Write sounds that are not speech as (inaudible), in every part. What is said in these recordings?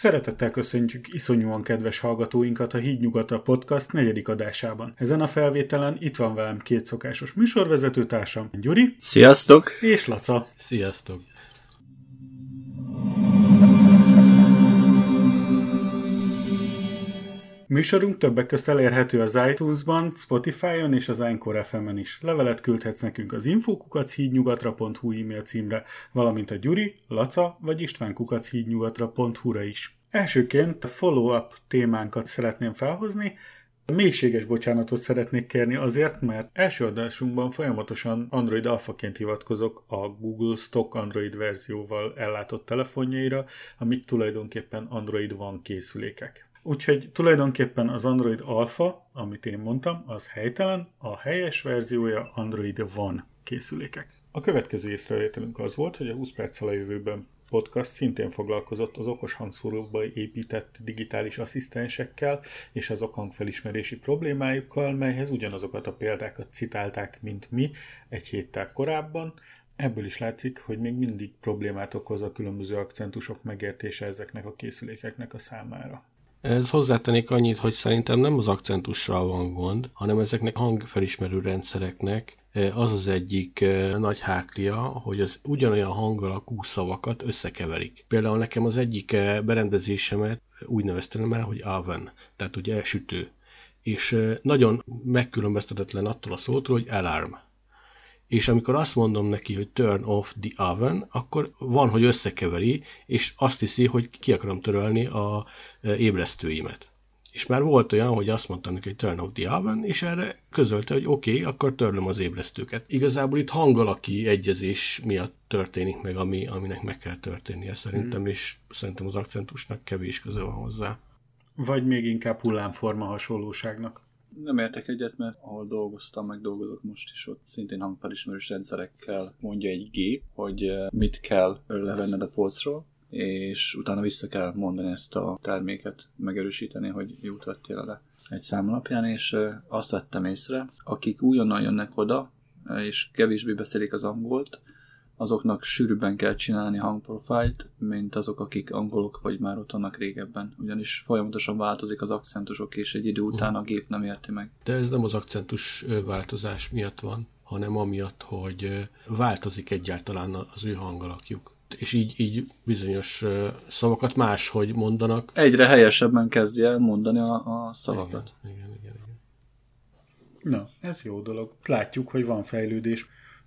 Szeretettel köszöntjük iszonyúan kedves hallgatóinkat a Hídnyugata podcast negyedik adásában. Ezen a felvételen itt van velem két szokásos műsorvezetőtársam, Gyuri. Sziasztok! És Laca. Sziasztok! Műsorunk többek közt elérhető az iTunes-ban, Spotify-on és az Anchor FM-en is. Levelet küldhetsz nekünk az infokukachídnyugatra.hu e-mail címre, valamint a Gyuri, Laca vagy istvánkukachídnyugatra.hu-ra is. Elsőként a follow-up témánkat szeretném felhozni, Mélységes bocsánatot szeretnék kérni azért, mert első adásunkban folyamatosan Android alfaként hivatkozok a Google Stock Android verzióval ellátott telefonjaira, amik tulajdonképpen Android One készülékek. Úgyhogy tulajdonképpen az Android Alpha, amit én mondtam, az helytelen, a helyes verziója Android One készülékek. A következő észrevételünk az volt, hogy a 20 perccel a jövőben podcast szintén foglalkozott az okos hangszórókba épített digitális asszisztensekkel és azok hangfelismerési problémájukkal, melyhez ugyanazokat a példákat citálták, mint mi egy héttel korábban, Ebből is látszik, hogy még mindig problémát okoz a különböző akcentusok megértése ezeknek a készülékeknek a számára. Ez hozzátennék annyit, hogy szerintem nem az akcentussal van gond, hanem ezeknek hangfelismerő rendszereknek eh, az az egyik eh, nagy hátlia, hogy az ugyanolyan hangalakú szavakat összekeverik. Például nekem az egyik eh, berendezésemet úgy neveztem el, hogy oven, tehát ugye sütő. És nagyon megkülönböztetetlen attól a szótól, hogy alarm és amikor azt mondom neki, hogy turn off the oven, akkor van, hogy összekeveri, és azt hiszi, hogy ki akarom törölni a e, ébresztőimet. És már volt olyan, hogy azt mondtam neki, hogy turn off the oven, és erre közölte, hogy oké, okay, akkor törlöm az ébresztőket. Igazából itt hangalaki egyezés miatt történik meg, ami, aminek meg kell történnie szerintem, mm. és szerintem az akcentusnak kevés köze van hozzá. Vagy még inkább hullámforma hasonlóságnak. Nem értek egyet, mert ahol dolgoztam, meg dolgozok most is, ott szintén hangfelismerős rendszerekkel mondja egy gép, hogy eh, mit kell levenned a polcról, és utána vissza kell mondani ezt a terméket, megerősíteni, hogy jót vettél le egy szám alapján, és eh, azt vettem észre, akik újonnan jönnek oda, eh, és kevésbé beszélik az angolt, azoknak sűrűbben kell csinálni hangprofilt, mint azok, akik angolok vagy már ott vannak régebben. Ugyanis folyamatosan változik az akcentusok, és egy idő után a gép nem érti meg. De ez nem az akcentus változás miatt van, hanem amiatt, hogy változik egyáltalán az ő hangalakjuk és így, így bizonyos szavakat máshogy mondanak. Egyre helyesebben kezdje el mondani a, a szavakat. Igen, igen, igen, igen. Na, ez jó dolog. Látjuk, hogy van fejlődés.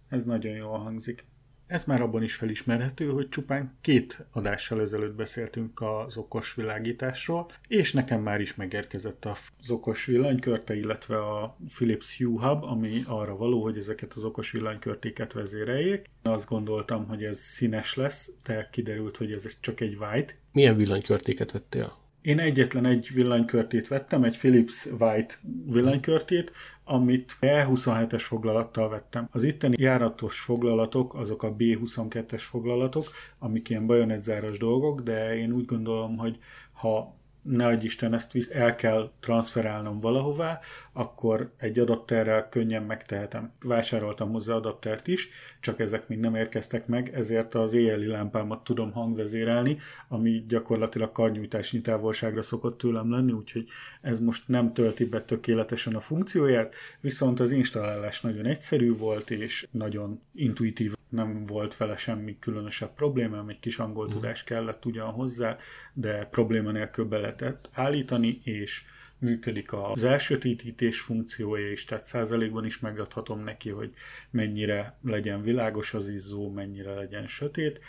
Ez nagyon jól hangzik. Ez már abban is felismerhető, hogy csupán két adással ezelőtt beszéltünk az okos világításról, és nekem már is megérkezett az okos villanykörte, illetve a Philips Hue Hub, ami arra való, hogy ezeket az okos villanykörtéket vezéreljék. Azt gondoltam, hogy ez színes lesz, de kiderült, hogy ez csak egy white. Milyen villanykörtéket vettél? Én egyetlen egy villanykörtét vettem, egy Philips White villanykörtét, amit E27-es foglalattal vettem. Az itteni járatos foglalatok, azok a B22-es foglalatok, amik ilyen bajonetzáros dolgok, de én úgy gondolom, hogy ha ne adj Isten, ezt el kell transferálnom valahová, akkor egy adapterrel könnyen megtehetem. Vásároltam hozzá adaptert is, csak ezek még nem érkeztek meg, ezért az éjjeli lámpámat tudom hangvezérelni, ami gyakorlatilag karnyújtásnyi távolságra szokott tőlem lenni, úgyhogy ez most nem tölti be tökéletesen a funkcióját, viszont az installálás nagyon egyszerű volt, és nagyon intuitív nem volt vele semmi különösebb probléma, egy kis angol mhm. tudás kellett ugyan hozzá, de probléma nélkül be lehetett állítani, és működik az elsötétítés funkciója is, tehát százalékban is megadhatom neki, hogy mennyire legyen világos az izzó, mennyire legyen sötét.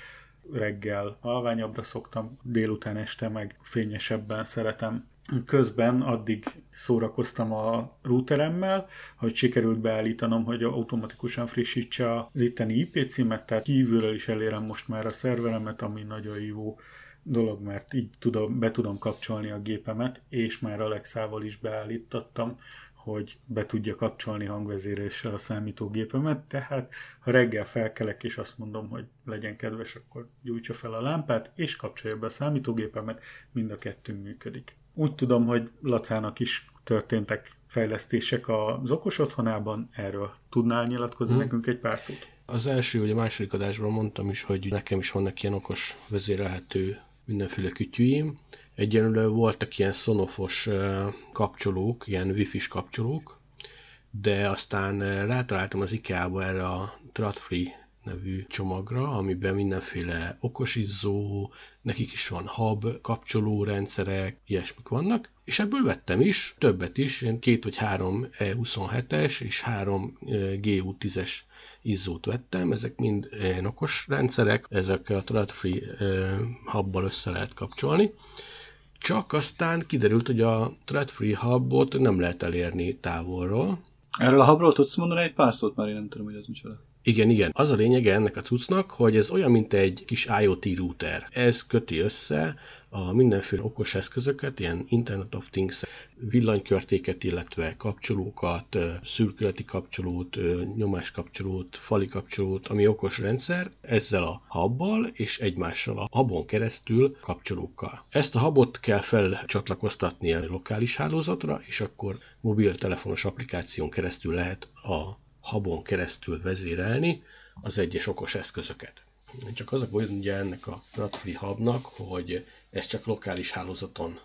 Reggel halványabbra szoktam, délután este meg fényesebben szeretem közben addig szórakoztam a routeremmel, hogy sikerült beállítanom, hogy automatikusan frissítse az itteni IP címet, tehát kívülről is elérem most már a szerveremet, ami nagyon jó dolog, mert így tudom, be tudom kapcsolni a gépemet, és már Alexával is beállítottam, hogy be tudja kapcsolni hangvezéréssel a számítógépemet, tehát ha reggel felkelek és azt mondom, hogy legyen kedves, akkor gyújtsa fel a lámpát, és kapcsolja be a számítógépemet, mind a kettő működik. Úgy tudom, hogy Lacának is történtek fejlesztések az okos otthonában, erről tudnál nyilatkozni hmm. nekünk egy pár szót? Az első vagy a második adásban mondtam is, hogy nekem is vannak ilyen okos vezérelhető mindenféle kütyűim. Egyenlően voltak ilyen szonofos kapcsolók, ilyen wifi-s kapcsolók, de aztán rátaláltam az IKEA-ba erre a Tradfree nevű csomagra, amiben mindenféle okosizzó, nekik is van hub, kapcsolórendszerek, ilyesmik vannak, és ebből vettem is, többet is, én két vagy három E27-es és három GU10-es izzót vettem, ezek mind ilyen okos rendszerek, ezek a Threadfree hubbal össze lehet kapcsolni, csak aztán kiderült, hogy a Threadfree hubot nem lehet elérni távolról. Erről a hubról tudsz mondani egy pár szót, mert én nem tudom, hogy ez micsoda. Igen, igen. Az a lényege ennek a cuccnak, hogy ez olyan, mint egy kis IoT router. Ez köti össze a mindenféle okos eszközöket, ilyen Internet of Things, villanykörtéket, illetve kapcsolókat, szürkületi kapcsolót, nyomáskapcsolót, fali kapcsolót, ami okos rendszer, ezzel a hubbal és egymással a hubon keresztül kapcsolókkal. Ezt a hubot kell felcsatlakoztatni a lokális hálózatra, és akkor mobiltelefonos applikáción keresztül lehet a habon keresztül vezérelni az egyes okos eszközöket. Csak az a gondja ennek a Raspberry Hubnak, hogy ez csak lokális hálózaton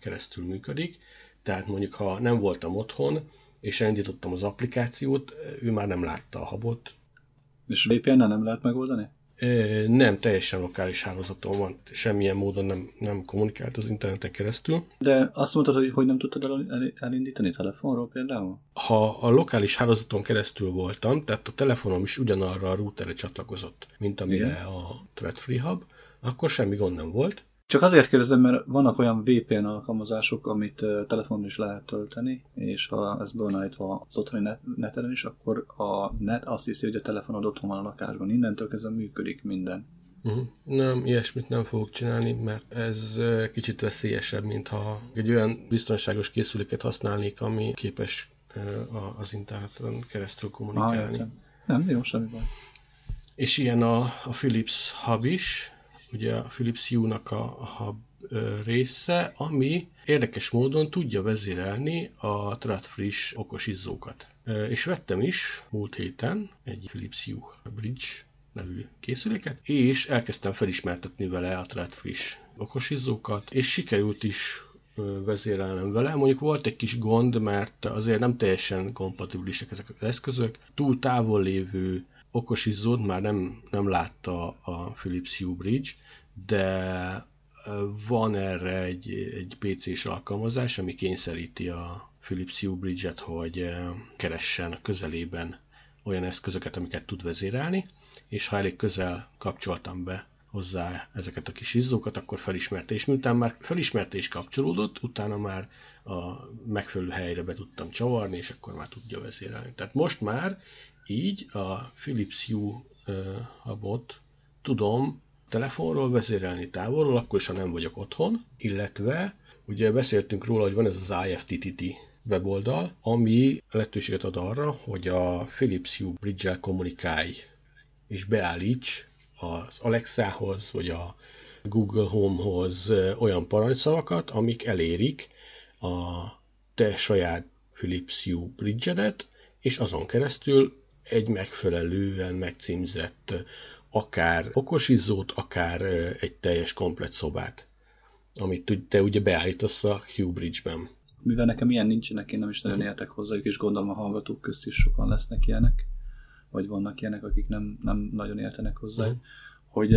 keresztül működik, tehát mondjuk ha nem voltam otthon, és elindítottam az applikációt, ő már nem látta a habot. És VPN-nel nem lehet megoldani? Nem, teljesen lokális hálózaton van, semmilyen módon nem, nem kommunikált az interneten keresztül. De azt mondtad, hogy, hogy nem tudtad el, el, elindítani telefonról például? Ha a lokális hálózaton keresztül voltam, tehát a telefonom is ugyanarra a routerre csatlakozott, mint amire Igen. a Threadfree Hub, akkor semmi gond nem volt. Csak azért kérdezem, mert vannak olyan VPN alkalmazások, amit telefonon is lehet tölteni, és ha ez bevonállítva az otthoni net, neten is, akkor a net azt hiszi, hogy a telefonod otthon van a lakásban. Innentől kezdve működik minden. Uh-huh. Nem, ilyesmit nem fogok csinálni, mert ez kicsit veszélyesebb, mint ha egy olyan biztonságos készüléket használnék, ami képes az interneten keresztül kommunikálni. Ah, nem, jó, semmi baj. És ilyen a, a Philips Hub is, ugye a Philips Hue-nak a, a része, ami érdekes módon tudja vezérelni a Tradfrish okos izzókat. És vettem is múlt héten egy Philips Hue Bridge nevű készüléket, és elkezdtem felismertetni vele a Tradfish izzókat, és sikerült is vezérelnem vele. Mondjuk volt egy kis gond, mert azért nem teljesen kompatibilisek ezek az eszközök. Túl távol lévő okosizzót már nem, nem látta a Philips Hue Bridge, de van erre egy, egy PC-s alkalmazás, ami kényszeríti a Philips Hue Bridge-et, hogy keressen közelében olyan eszközöket, amiket tud vezérelni, és ha elég közel kapcsoltam be hozzá ezeket a kis izzókat, akkor felismerte, és miután már felismerte és kapcsolódott, utána már a megfelelő helyre be tudtam csavarni, és akkor már tudja vezérelni. Tehát most már így a Philips Hue hubot tudom telefonról vezérelni távolról, akkor is, ha nem vagyok otthon, illetve ugye beszéltünk róla, hogy van ez az IFTTT weboldal, ami lehetőséget ad arra, hogy a Philips Hue Bridge-el kommunikálj és beállíts az Alexához, vagy a Google Home-hoz olyan parancsszavakat, amik elérik a te saját Philips Hue bridge és azon keresztül egy megfelelően megcímzett akár okosizzót, akár egy teljes komplet szobát, amit te ugye beállítasz a Hue Bridge-ben. Mivel nekem ilyen nincsenek, én nem is nagyon értek hozzájuk, és gondolom a hallgatók közt is sokan lesznek ilyenek, vagy vannak ilyenek, akik nem, nem nagyon értenek hozzá. Uh-huh hogy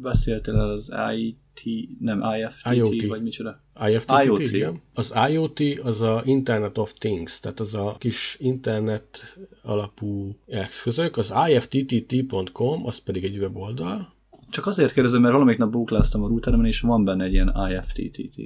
beszéltél az IT, nem IFTT, IoT. vagy micsoda? IFTT, IoT. Igen. Az IoT az a Internet of Things, tehát az a kis internet alapú eszközök. Az ifttt.com, az pedig egy weboldal. Csak azért kérdezem, mert valamelyik nap bókláztam a routeremben, és van benne egy ilyen IFTTT.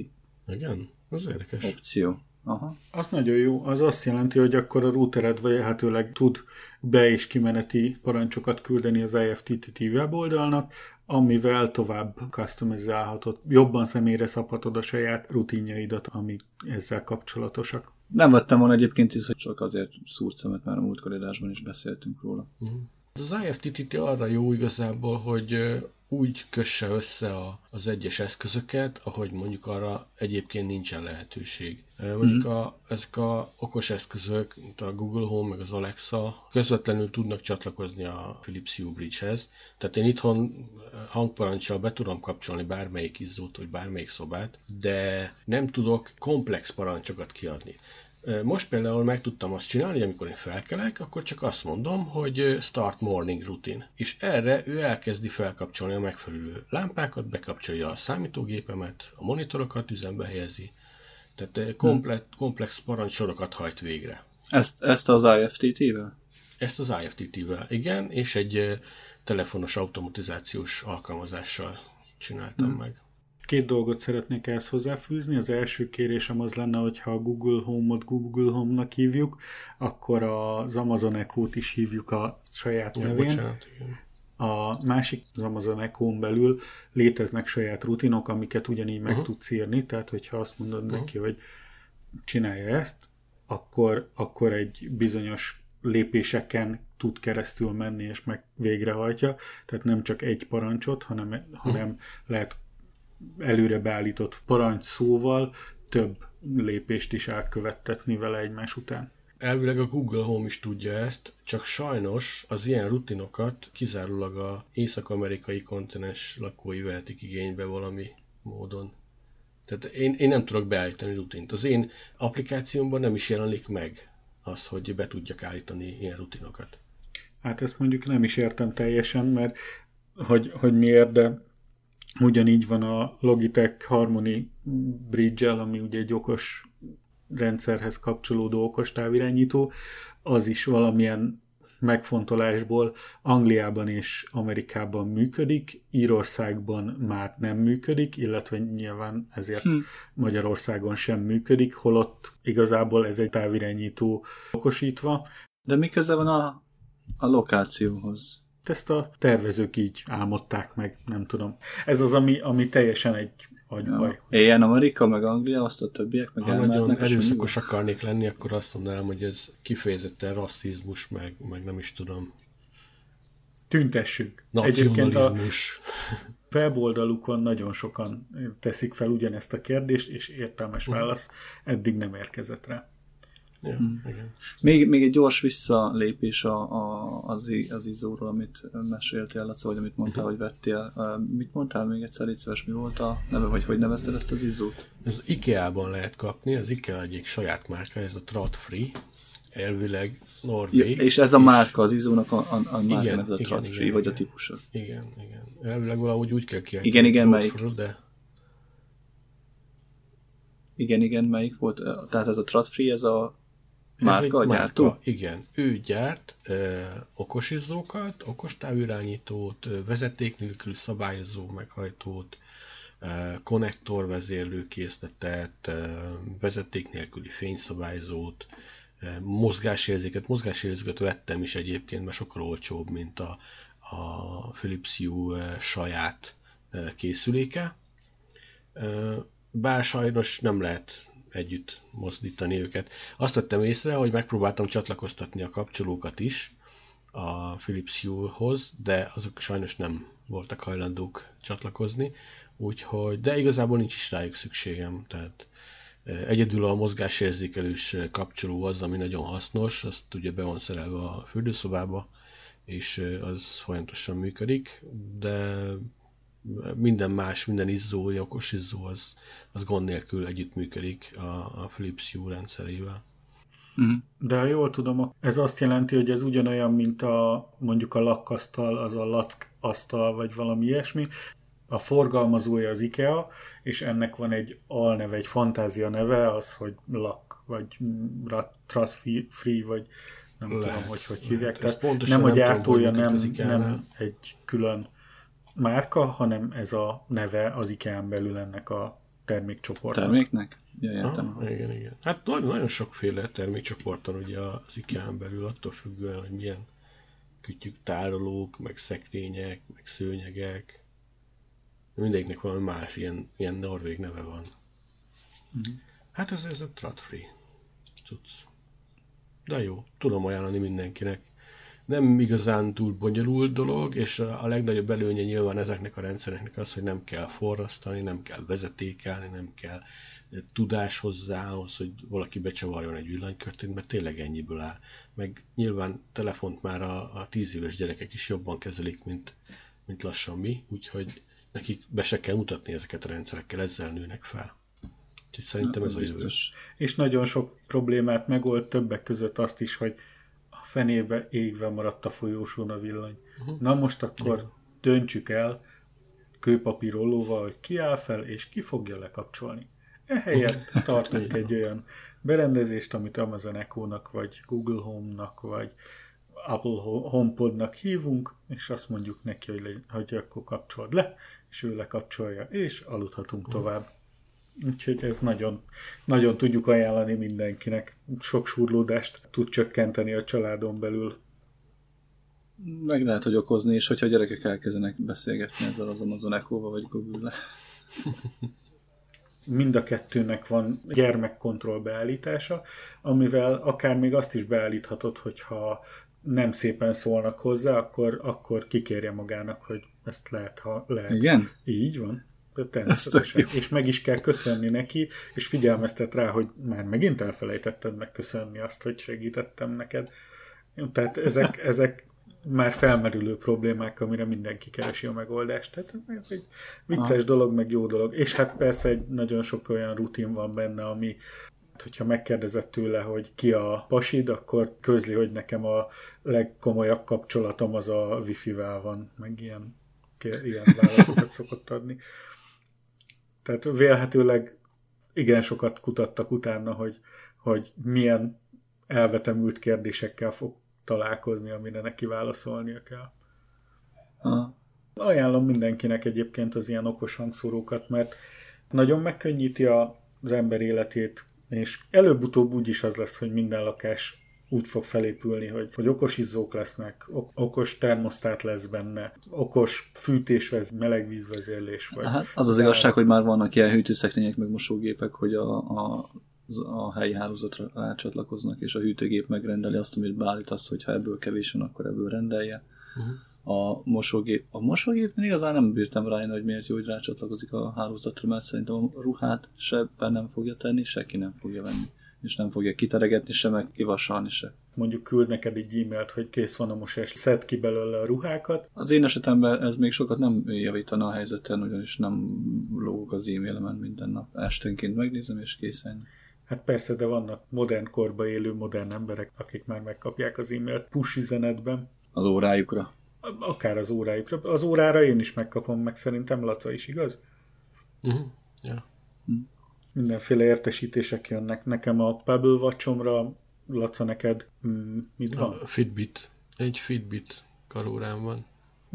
Igen, az érdekes. Opció. Aha. Az nagyon jó. Az azt jelenti, hogy akkor a routered lehetőleg tud be- és kimeneti parancsokat küldeni az IFTTT weboldalnak, amivel tovább customizálhatod, jobban személyre szabhatod a saját rutinjaidat, amik ezzel kapcsolatosak. Nem vettem volna egyébként is, hogy csak azért szúrt szemet, mert a múltkor is beszéltünk róla. Uh-huh. Az IFTTT arra jó igazából, hogy úgy kösse össze a, az egyes eszközöket, ahogy mondjuk arra egyébként nincsen lehetőség. Mondjuk mm-hmm. a, ezek a okos eszközök, mint a Google Home meg az Alexa közvetlenül tudnak csatlakozni a Philips Hue Bridge-hez. Tehát én itthon hangparancsal be tudom kapcsolni bármelyik izzót, vagy bármelyik szobát, de nem tudok komplex parancsokat kiadni. Most például meg tudtam azt csinálni, amikor én felkelek, akkor csak azt mondom, hogy start morning routine. És erre ő elkezdi felkapcsolni a megfelelő lámpákat, bekapcsolja a számítógépemet, a monitorokat üzembe helyezi. Tehát komplet, komplex parancsorokat hajt végre. Ezt, ezt az IFTT-vel? Ezt az IFTT-vel, igen, és egy telefonos automatizációs alkalmazással csináltam hmm. meg. Két dolgot szeretnék ehhez hozzáfűzni. Az első kérésem az lenne, hogy ha a Google Home-ot Google Home-nak hívjuk, akkor az Amazon Echo-t is hívjuk a saját ja, nevén. Bocsánat, igen. A másik, az Amazon echo belül léteznek saját rutinok, amiket ugyanígy meg uh-huh. tudsz írni, tehát hogyha azt mondod uh-huh. neki, hogy csinálja ezt, akkor, akkor egy bizonyos lépéseken tud keresztül menni, és meg végrehajtja. Tehát nem csak egy parancsot, hanem, hanem lehet előre beállított parancs szóval több lépést is elkövettetni vele egymás után. Elvileg a Google Home is tudja ezt, csak sajnos az ilyen rutinokat kizárólag a észak-amerikai kontinens lakói vehetik igénybe valami módon. Tehát én, én nem tudok beállítani rutint. Az én applikációmban nem is jelenik meg az, hogy be tudjak állítani ilyen rutinokat. Hát ezt mondjuk nem is értem teljesen, mert hogy, hogy miért, de Ugyanígy van a Logitech Harmony Bridge-el, ami ugye egy okos rendszerhez kapcsolódó okos távirányító, az is valamilyen megfontolásból Angliában és Amerikában működik, Írországban már nem működik, illetve nyilván ezért hm. Magyarországon sem működik, holott igazából ez egy távirányító okosítva. De mi köze van a, a lokációhoz? Ezt a tervezők így álmodták meg, nem tudom. Ez az, ami, ami teljesen egy agybaj. Ja. Ilyen Amerika, meg Anglia, azt a többiek meg Ha nagyon erőszakos akarnék lenni, akkor azt mondanám, hogy ez kifejezetten rasszizmus, meg, meg nem is tudom. Tüntessük. Egyébként a weboldalukon nagyon sokan teszik fel ugyanezt a kérdést, és értelmes válasz eddig nem érkezett rá. Ja, hmm. igen. Még, még egy gyors visszalépés a, a, az, az izóról, amit meséltél, Laca, vagy amit mondtál, hogy vettél. Mit mondtál még egyszer, légy szíves, mi volt a neve, vagy hogy nevezted ezt az izót? Ez IKEA-ban lehet kapni, az IKEA egyik saját márka, ez a Trot Free, elvileg norvég. Ja, és ez a márka, az izónak a, a, a márka, igen, ez a Trot Free, vagy igen. a típusa. Igen, igen. Elvileg valahogy úgy kell kiejteni. Igen, igen, melyik? de... Igen, igen, melyik volt? Tehát ez a Trot Free, ez a Márka, gyártó? Márka, igen. Ő gyárt ö, okosizzókat, okostávirányítót, vezeték nélkül szabályozó meghajtót, konnektor vezérlőkészletet, vezeték nélküli fényszabályzót, mozgásérzéket. Mozgásérzéket vettem is egyébként, mert sokkal olcsóbb, mint a, a Philips Hue saját készüléke. Bár sajnos nem lehet együtt mozdítani őket. Azt vettem észre, hogy megpróbáltam csatlakoztatni a kapcsolókat is a Philips Hue-hoz, de azok sajnos nem voltak hajlandók csatlakozni, úgyhogy, de igazából nincs is rájuk szükségem, tehát Egyedül a mozgásérzékelős kapcsoló az, ami nagyon hasznos, azt ugye be van szerelve a fürdőszobába, és az folyamatosan működik, de minden más, minden izzó, okos izzó, az, az gond nélkül együttműködik a, a Philips Hue rendszerével. Mhm. De ha jól tudom, ez azt jelenti, hogy ez ugyanolyan, mint a mondjuk a lakkasztal, az a lack asztal, vagy valami ilyesmi. A forgalmazója az IKEA, és ennek van egy alneve, egy fantázia neve, az, hogy lak, vagy rat free, vagy nem lehet, tudom, hogy hogy hívják. Tehát nem a gyártója, nem, nem egy külön márka, hanem ez a neve az IKEA-n belül ennek a termékcsoportnak. Terméknek? Ja, értem. Ah, igen, igen. Hát nagyon, nagyon sokféle termékcsoporton ugye az IKEA-n belül attól függően, hogy milyen kütyük, tárolók, meg szekrények, meg szőnyegek. Mindegyiknek valami más, ilyen, ilyen norvég neve van. Mm. Hát ez, ez a Tratfree cucc. De jó, tudom ajánlani mindenkinek. Nem igazán túl bonyolult dolog, és a legnagyobb előnye nyilván ezeknek a rendszereknek az, hogy nem kell forrasztani, nem kell vezetékelni, nem kell tudás hozzá ahhoz, hogy valaki becsavarjon egy villanykörtét, mert tényleg ennyiből áll. Meg nyilván telefont már a, a tíz éves gyerekek is jobban kezelik, mint, mint lassan mi, úgyhogy nekik be se kell mutatni ezeket a rendszerekkel, ezzel nőnek fel. Úgyhogy szerintem ez a jövő. És nagyon sok problémát megold, többek között azt is, hogy fenébe égve maradt a folyósón a villany. Uh-huh. Na most akkor uh-huh. döntsük el kőpapírollóval, hogy ki áll fel, és ki fogja lekapcsolni. Ehelyett (laughs) tartunk egy olyan berendezést, amit Amazon Echo-nak, vagy Google Home-nak, vagy Apple HomePod-nak hívunk, és azt mondjuk neki, hogy, hogy akkor kapcsold le, és ő lekapcsolja, és aludhatunk tovább. Úgyhogy ez nagyon, nagyon tudjuk ajánlani mindenkinek. Sok surlódást tud csökkenteni a családon belül. Meg lehet, hogy okozni, és hogyha a gyerekek elkezdenek beszélgetni ezzel az Amazon Echo-val, vagy Google-le. (laughs) mind a kettőnek van gyermekkontroll beállítása, amivel akár még azt is beállíthatod, hogyha nem szépen szólnak hozzá, akkor, akkor kikérje magának, hogy ezt lehet, ha lehet. Igen? Így van. Természetesen. És meg is kell köszönni neki, és figyelmeztet rá, hogy már megint elfelejtetted megköszönni azt, hogy segítettem neked. Tehát ezek, (laughs) ezek már felmerülő problémák, amire mindenki keresi a megoldást. Tehát ez, ez egy vicces dolog, meg jó dolog. És hát persze egy nagyon sok olyan rutin van benne, ami hogyha megkérdezett tőle, hogy ki a pasid, akkor közli, hogy nekem a legkomolyabb kapcsolatom az a wifi-vel van, meg ilyen, ilyen válaszokat szokott adni. Tehát vélhetőleg igen sokat kutattak utána, hogy, hogy milyen elvetemült kérdésekkel fog találkozni, amire neki válaszolnia kell. Ha. Ajánlom mindenkinek egyébként az ilyen okos hangszórókat, mert nagyon megkönnyíti az ember életét, és előbb-utóbb úgy is az lesz, hogy minden lakás úgy fog felépülni, hogy, hogy okos izzók lesznek, ok- okos termosztát lesz benne, okos fűtés, melegvízvezérlés. Vagy hát az az igazság, hogy már vannak ilyen hűtőszekrények, meg mosógépek, hogy a, a a helyi hálózatra rácsatlakoznak, és a hűtőgép megrendeli azt, amit beállítasz, hogyha ebből kevés van, akkor ebből rendelje. Uh-huh. A mosógép, a mosógép igazán nem bírtam rá, hogy miért jó, hogy rácsatlakozik a hálózatra, mert szerintem a ruhát se nem fogja tenni, senki nem fogja venni és nem fogja kiteregetni se, meg kivasalni se. Mondjuk küld neked egy e-mailt, hogy kész van a mosás, szed ki belőle a ruhákat. Az én esetemben ez még sokat nem javítana a helyzeten, ugyanis nem lógok az e-mailemen minden nap. Esténként megnézem, és készen. Hát persze, de vannak modern korba élő modern emberek, akik már megkapják az e-mailt push üzenetben. Az órájukra. Akár az órájukra. Az órára én is megkapom, meg szerintem Laca is, igaz? Uh-huh. Yeah. Mm. Mindenféle értesítések jönnek. Nekem a Pebble watch Laca, neked mm, mit van? A Fitbit. Egy Fitbit karórám van.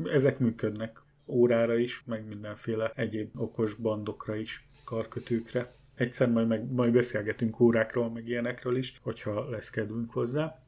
Ezek működnek órára is, meg mindenféle egyéb okos bandokra is, karkötőkre. Egyszer majd, meg, majd beszélgetünk órákról, meg ilyenekről is, hogyha lesz kedvünk hozzá.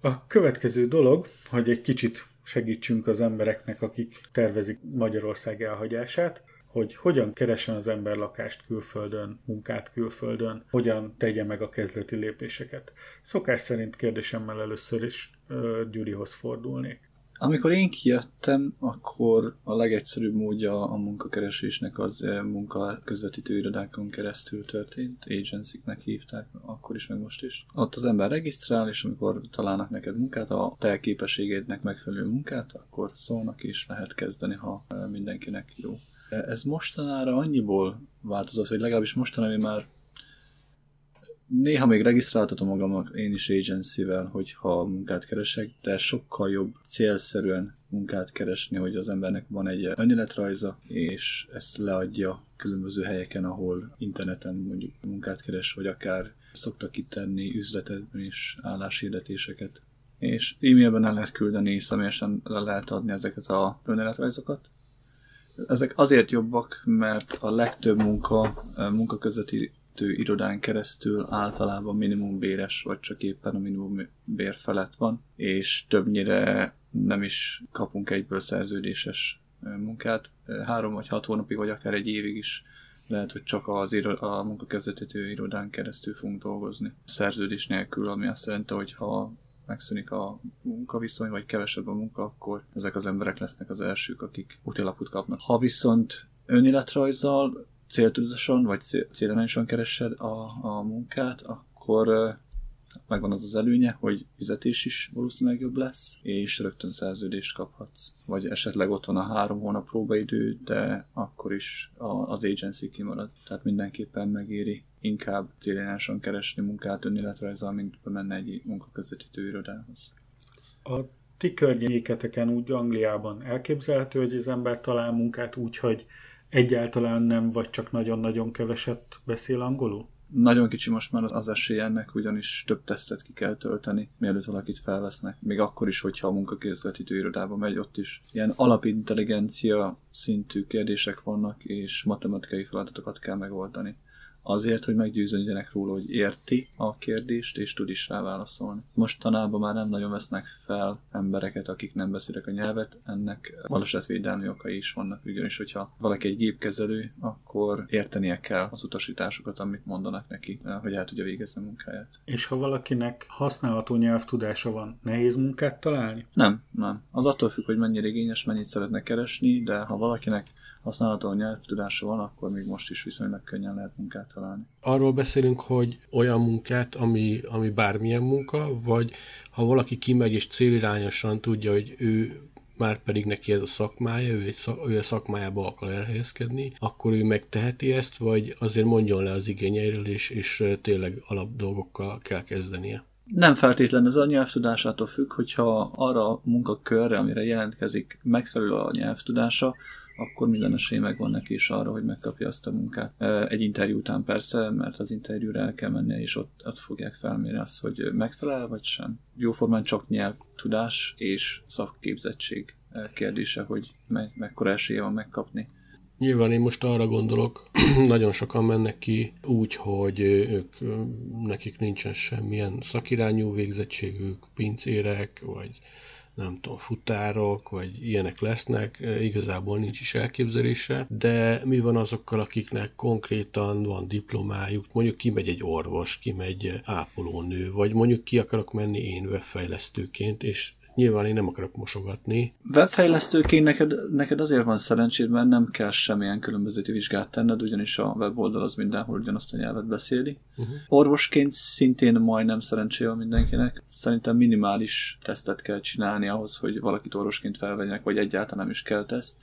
A következő dolog, hogy egy kicsit segítsünk az embereknek, akik tervezik Magyarország elhagyását, hogy hogyan keresen az ember lakást külföldön, munkát külföldön, hogyan tegye meg a kezdeti lépéseket. Szokás szerint kérdésemmel először is uh, Gyurihoz fordulnék. Amikor én kijöttem, akkor a legegyszerűbb módja a munkakeresésnek az munka közvetítő irodákon keresztül történt, agency-nek hívták, akkor is, meg most is. Ott az ember regisztrál, és amikor találnak neked munkát, a te képességednek megfelelő munkát, akkor szólnak és lehet kezdeni, ha mindenkinek jó. Ez mostanára annyiból változott, hogy legalábbis mostanára már Néha még regisztráltatom magamnak én is agency-vel, hogyha munkát keresek, de sokkal jobb célszerűen munkát keresni, hogy az embernek van egy önéletrajza, és ezt leadja különböző helyeken, ahol interneten mondjuk munkát keres, vagy akár szoktak itt tenni üzletekben is álláshirdetéseket. És e-mailben el lehet küldeni, személyesen le lehet adni ezeket a önéletrajzokat. Ezek azért jobbak, mert a legtöbb munka, munkaközötti irodán keresztül általában minimum béres, vagy csak éppen a minimum bér felett van, és többnyire nem is kapunk egyből szerződéses munkát. Három vagy hat hónapig, vagy akár egy évig is lehet, hogy csak az iro- a munkakezdetítő irodán keresztül fogunk dolgozni. Szerződés nélkül, ami azt jelenti, hogy ha megszűnik a munkaviszony, vagy kevesebb a munka, akkor ezek az emberek lesznek az elsők, akik útilaput kapnak. Ha viszont önéletrajzzal céltudatosan vagy célirányosan keresed a, a munkát, akkor megvan az az előnye, hogy fizetés is valószínűleg jobb lesz, és rögtön szerződést kaphatsz. Vagy esetleg ott van a három hónap próbaidő, de akkor is az agency kimarad. Tehát mindenképpen megéri inkább célirányosan keresni munkát önéletrajzzal, mint bemenni egy munkaközvetítő irodához. A ti környéketeken úgy Angliában elképzelhető, hogy az ember talál munkát úgy, hogy egyáltalán nem, vagy csak nagyon-nagyon keveset beszél angolul? Nagyon kicsi most már az esély ennek, ugyanis több tesztet ki kell tölteni, mielőtt valakit felvesznek. Még akkor is, hogyha a munkaközvetítő irodába megy, ott is ilyen alapintelligencia szintű kérdések vannak, és matematikai feladatokat kell megoldani azért, hogy meggyőződjenek róla, hogy érti a kérdést, és tud is rá válaszolni. Mostanában már nem nagyon vesznek fel embereket, akik nem beszélek a nyelvet, ennek balesetvédelmi okai is vannak, ugyanis, hogyha valaki egy gépkezelő, akkor értenie kell az utasításokat, amit mondanak neki, hogy el tudja végezni a munkáját. És ha valakinek használható nyelvtudása van, nehéz munkát találni? Nem, nem. Az attól függ, hogy mennyire igényes, mennyit szeretne keresni, de ha valakinek használható nyelvtudása van, akkor még most is viszonylag könnyen lehet munkát találni. Arról beszélünk, hogy olyan munkát, ami, ami bármilyen munka, vagy ha valaki kimegy és célirányosan tudja, hogy ő már pedig neki ez a szakmája, ő, egy szak, ő a szakmájába akar elhelyezkedni, akkor ő megteheti ezt, vagy azért mondjon le az igényeiről, és, és tényleg alap dolgokkal kell kezdenie. Nem feltétlenül ez a nyelvtudásától függ, hogyha arra a munkakörre, amire jelentkezik, megfelelő a nyelvtudása, akkor minden esély megvan neki is arra, hogy megkapja azt a munkát. Egy interjú után persze, mert az interjúra el kell mennie, és ott, ott fogják felmérni azt, hogy megfelel vagy sem. Jóformán csak nyelvtudás és szakképzettség kérdése, hogy me- mekkora esélye van megkapni. Nyilván én most arra gondolok, (clears throat) nagyon sokan mennek ki úgy, hogy ők, nekik nincsen semmilyen szakirányú végzettségük, pincérek, vagy nem tudom, futárok, vagy ilyenek lesznek, e, igazából nincs is elképzelése, de mi van azokkal, akiknek konkrétan van diplomájuk, mondjuk kimegy egy orvos, kimegy ápolónő, vagy mondjuk ki akarok menni én webfejlesztőként, és Nyilván én nem akarok mosogatni. Webfejlesztőként neked, neked azért van szerencséd, mert nem kell semmilyen különbözőti vizsgát tenned, ugyanis a weboldal az mindenhol ugyanazt a nyelvet beszéli. Uh-huh. Orvosként szintén majdnem szerencsé van mindenkinek. Szerintem minimális tesztet kell csinálni ahhoz, hogy valakit orvosként felvegyenek, vagy egyáltalán nem is kell teszt.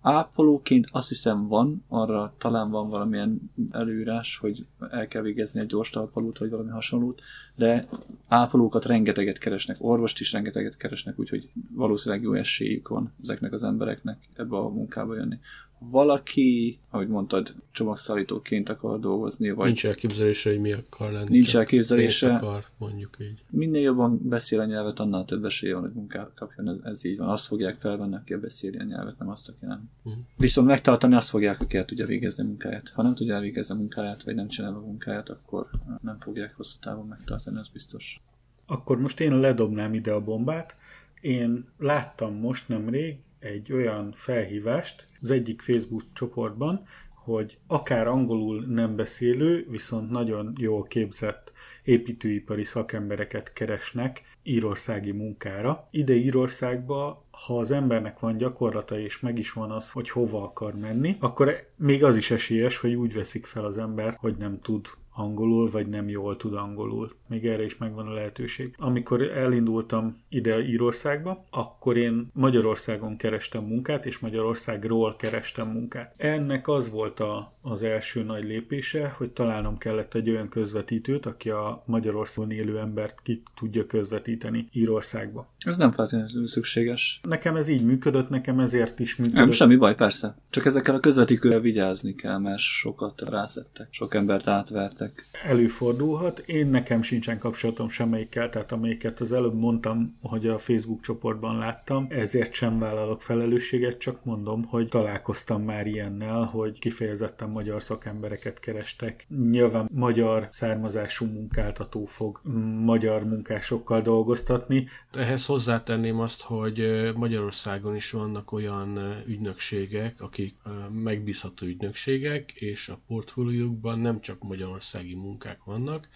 Ápolóként azt hiszem van, arra talán van valamilyen előírás, hogy el kell végezni egy gyors talpalót, vagy valami hasonlót, de ápolókat rengeteget keresnek, orvost is rengeteget keresnek, úgyhogy valószínűleg jó esélyük van ezeknek az embereknek ebbe a munkába jönni valaki, ahogy mondtad, csomagszállítóként akar dolgozni, vagy... Nincs elképzelése, hogy mi akar lenni. Nincs elképzelése. akar, mondjuk így. Minél jobban beszél a nyelvet, annál több esélye van, hogy munkát kapjon, ez, ez így van. Azt fogják felvenni, aki beszéli a nyelvet, nem azt, aki nem. Uh-huh. Viszont megtartani azt fogják, aki el tudja végezni a munkáját. Ha nem tudja elvégezni a munkáját, vagy nem csinál a munkáját, akkor nem fogják hosszú távon megtartani, ez biztos. Akkor most én ledobnám ide a bombát. Én láttam most nemrég egy olyan felhívást az egyik Facebook csoportban, hogy akár angolul nem beszélő, viszont nagyon jól képzett építőipari szakembereket keresnek írországi munkára. Ide Írországba, ha az embernek van gyakorlata és meg is van az, hogy hova akar menni, akkor még az is esélyes, hogy úgy veszik fel az embert, hogy nem tud angolul, vagy nem jól tud angolul. Még erre is megvan a lehetőség. Amikor elindultam ide Írországba, akkor én Magyarországon kerestem munkát, és Magyarországról kerestem munkát. Ennek az volt a, az első nagy lépése, hogy találnom kellett egy olyan közvetítőt, aki a Magyarországon élő embert ki tudja közvetíteni Írországba. Ez nem feltétlenül szükséges. Nekem ez így működött, nekem ezért is működött. Nem, semmi baj, persze. Csak ezekkel a közvetítőkkel vigyázni kell, mert sokat rászettek, sok embert átvertek esetek. Előfordulhat. Én nekem sincsen kapcsolatom semmelyikkel, tehát amelyiket az előbb mondtam, hogy a Facebook csoportban láttam, ezért sem vállalok felelősséget, csak mondom, hogy találkoztam már ilyennel, hogy kifejezetten magyar szakembereket kerestek. Nyilván magyar származású munkáltató fog magyar munkásokkal dolgoztatni. Ehhez hozzátenném azt, hogy Magyarországon is vannak olyan ügynökségek, akik megbízható ügynökségek, és a portfóliókban nem csak Magyarország magyarországi munkák vannak,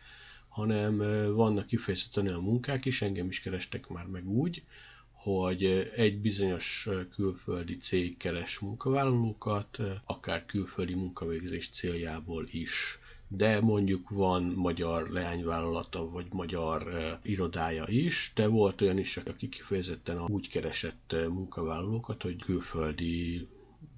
hanem vannak kifejezetten olyan munkák is, engem is kerestek már meg úgy, hogy egy bizonyos külföldi cég keres munkavállalókat, akár külföldi munkavégzés céljából is. De mondjuk van magyar leányvállalata, vagy magyar irodája is, de volt olyan is, aki kifejezetten úgy keresett munkavállalókat, hogy külföldi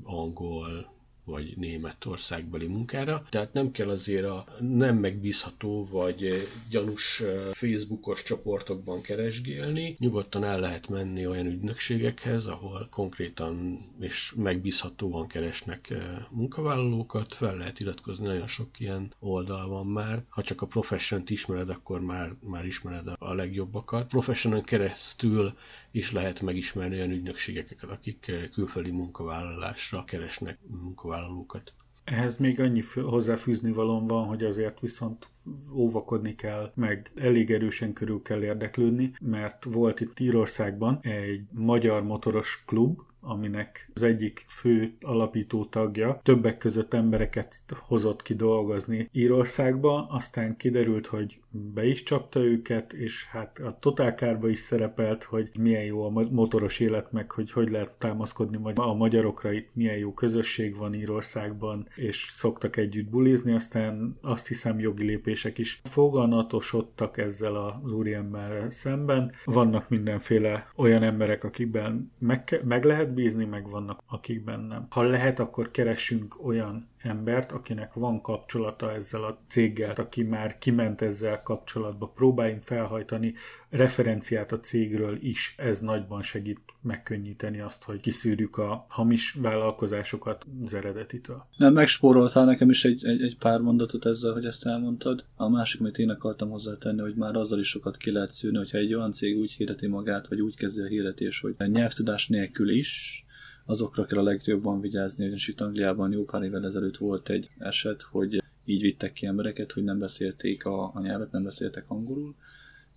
angol, vagy Németországbeli munkára. Tehát nem kell azért a nem megbízható vagy gyanús Facebookos csoportokban keresgélni. Nyugodtan el lehet menni olyan ügynökségekhez, ahol konkrétan és megbízhatóan keresnek munkavállalókat. Fel lehet iratkozni, nagyon sok ilyen oldal van már. Ha csak a profession ismered, akkor már, már ismered a legjobbakat. Professionon keresztül is lehet megismerni olyan ügynökségeket, akik külföldi munkavállalásra keresnek munkavállalókat. Ehhez még annyi hozzáfűzni valóm van, hogy azért viszont óvakodni kell, meg elég erősen körül kell érdeklődni, mert volt itt Írországban egy magyar motoros klub, aminek az egyik fő alapító tagja többek között embereket hozott ki dolgozni Írországba, aztán kiderült, hogy be is csapta őket, és hát a totálkárba is szerepelt, hogy milyen jó a motoros élet, meg hogy hogy lehet támaszkodni a magyarokra, itt milyen jó közösség van Írországban, és szoktak együtt bulizni, aztán azt hiszem jogi lépések is foganatosodtak ezzel az úriemberrel szemben. Vannak mindenféle olyan emberek, akikben meg, meg lehet bízni, meg vannak, akikben nem. Ha lehet, akkor keressünk olyan embert, akinek van kapcsolata ezzel a céggel, aki már kiment ezzel kapcsolatba. Próbáljunk felhajtani referenciát a cégről is. Ez nagyban segít megkönnyíteni azt, hogy kiszűrjük a hamis vállalkozásokat az eredetitől. Nem, megspóroltál nekem is egy, egy, egy pár mondatot ezzel, hogy ezt elmondtad. A másik, amit én akartam hozzátenni, hogy már azzal is sokat ki lehet szűrni, hogyha egy olyan cég úgy hirdeti magát, vagy úgy kezdi a hirdetés, hogy nyelvtudás nélkül is, azokra kell a legjobban vigyázni, hogy itt Angliában jó pár évvel ezelőtt volt egy eset, hogy így vittek ki embereket, hogy nem beszélték a, a nyelvet, nem beszéltek angolul,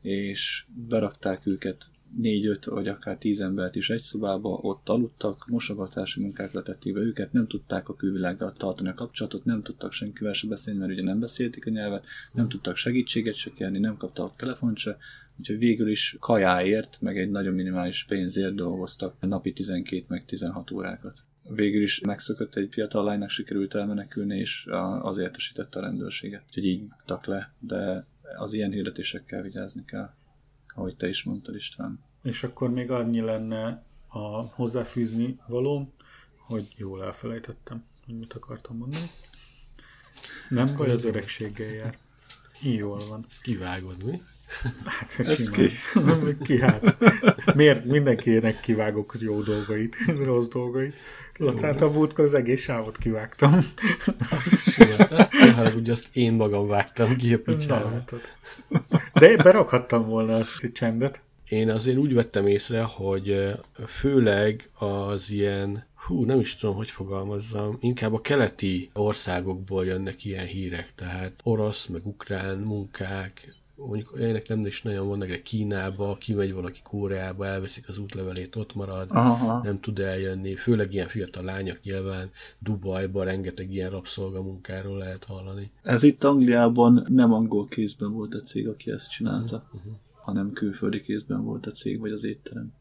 és berakták őket négy-öt vagy akár tíz embert is egy szobába, ott aludtak, mosogatási munkák letették be őket, nem tudták a külvilággal tartani a kapcsolatot, nem tudtak senkivel se beszélni, mert ugye nem beszélték a nyelvet, nem tudtak segítséget se kérni, nem kaptak telefont se, úgyhogy végül is kajáért, meg egy nagyon minimális pénzért dolgoztak napi 12 meg 16 órákat. Végül is megszökött egy fiatal lánynak, sikerült elmenekülni, és azért esítette a rendőrséget. Úgyhogy így tak le, de az ilyen hirdetésekkel vigyázni kell, ahogy te is mondtad István. És akkor még annyi lenne a hozzáfűzni valóm, hogy jól elfelejtettem, hogy mit akartam mondani. Nem baj, az öregséggel jár. Így jól van. Ezt kivágod, mi? Hát ez ki. (laughs) ki hát. Miért mindenkinek kivágok jó dolgait, (laughs) rossz dolgait? Lacát a múltkor az egész sávot kivágtam. Ezt ne hogy azt én magam vágtam ki a picsába. De berakhattam volna a csendet. Én azért úgy vettem észre, hogy főleg az ilyen, hú, nem is tudom, hogy fogalmazzam, inkább a keleti országokból jönnek ilyen hírek, tehát orosz, meg ukrán munkák, mondjuk ilyenek nem is nagyon vannak, de Kínába, kimegy valaki Koreába, elveszik az útlevelét, ott marad, Aha. nem tud eljönni, főleg ilyen fiatal lányok nyilván, Dubajban rengeteg ilyen rabszolgamunkáról lehet hallani. Ez itt Angliában nem angol kézben volt a cég, aki ezt csinálta, uh-huh. hanem külföldi kézben volt a cég, vagy az étterem.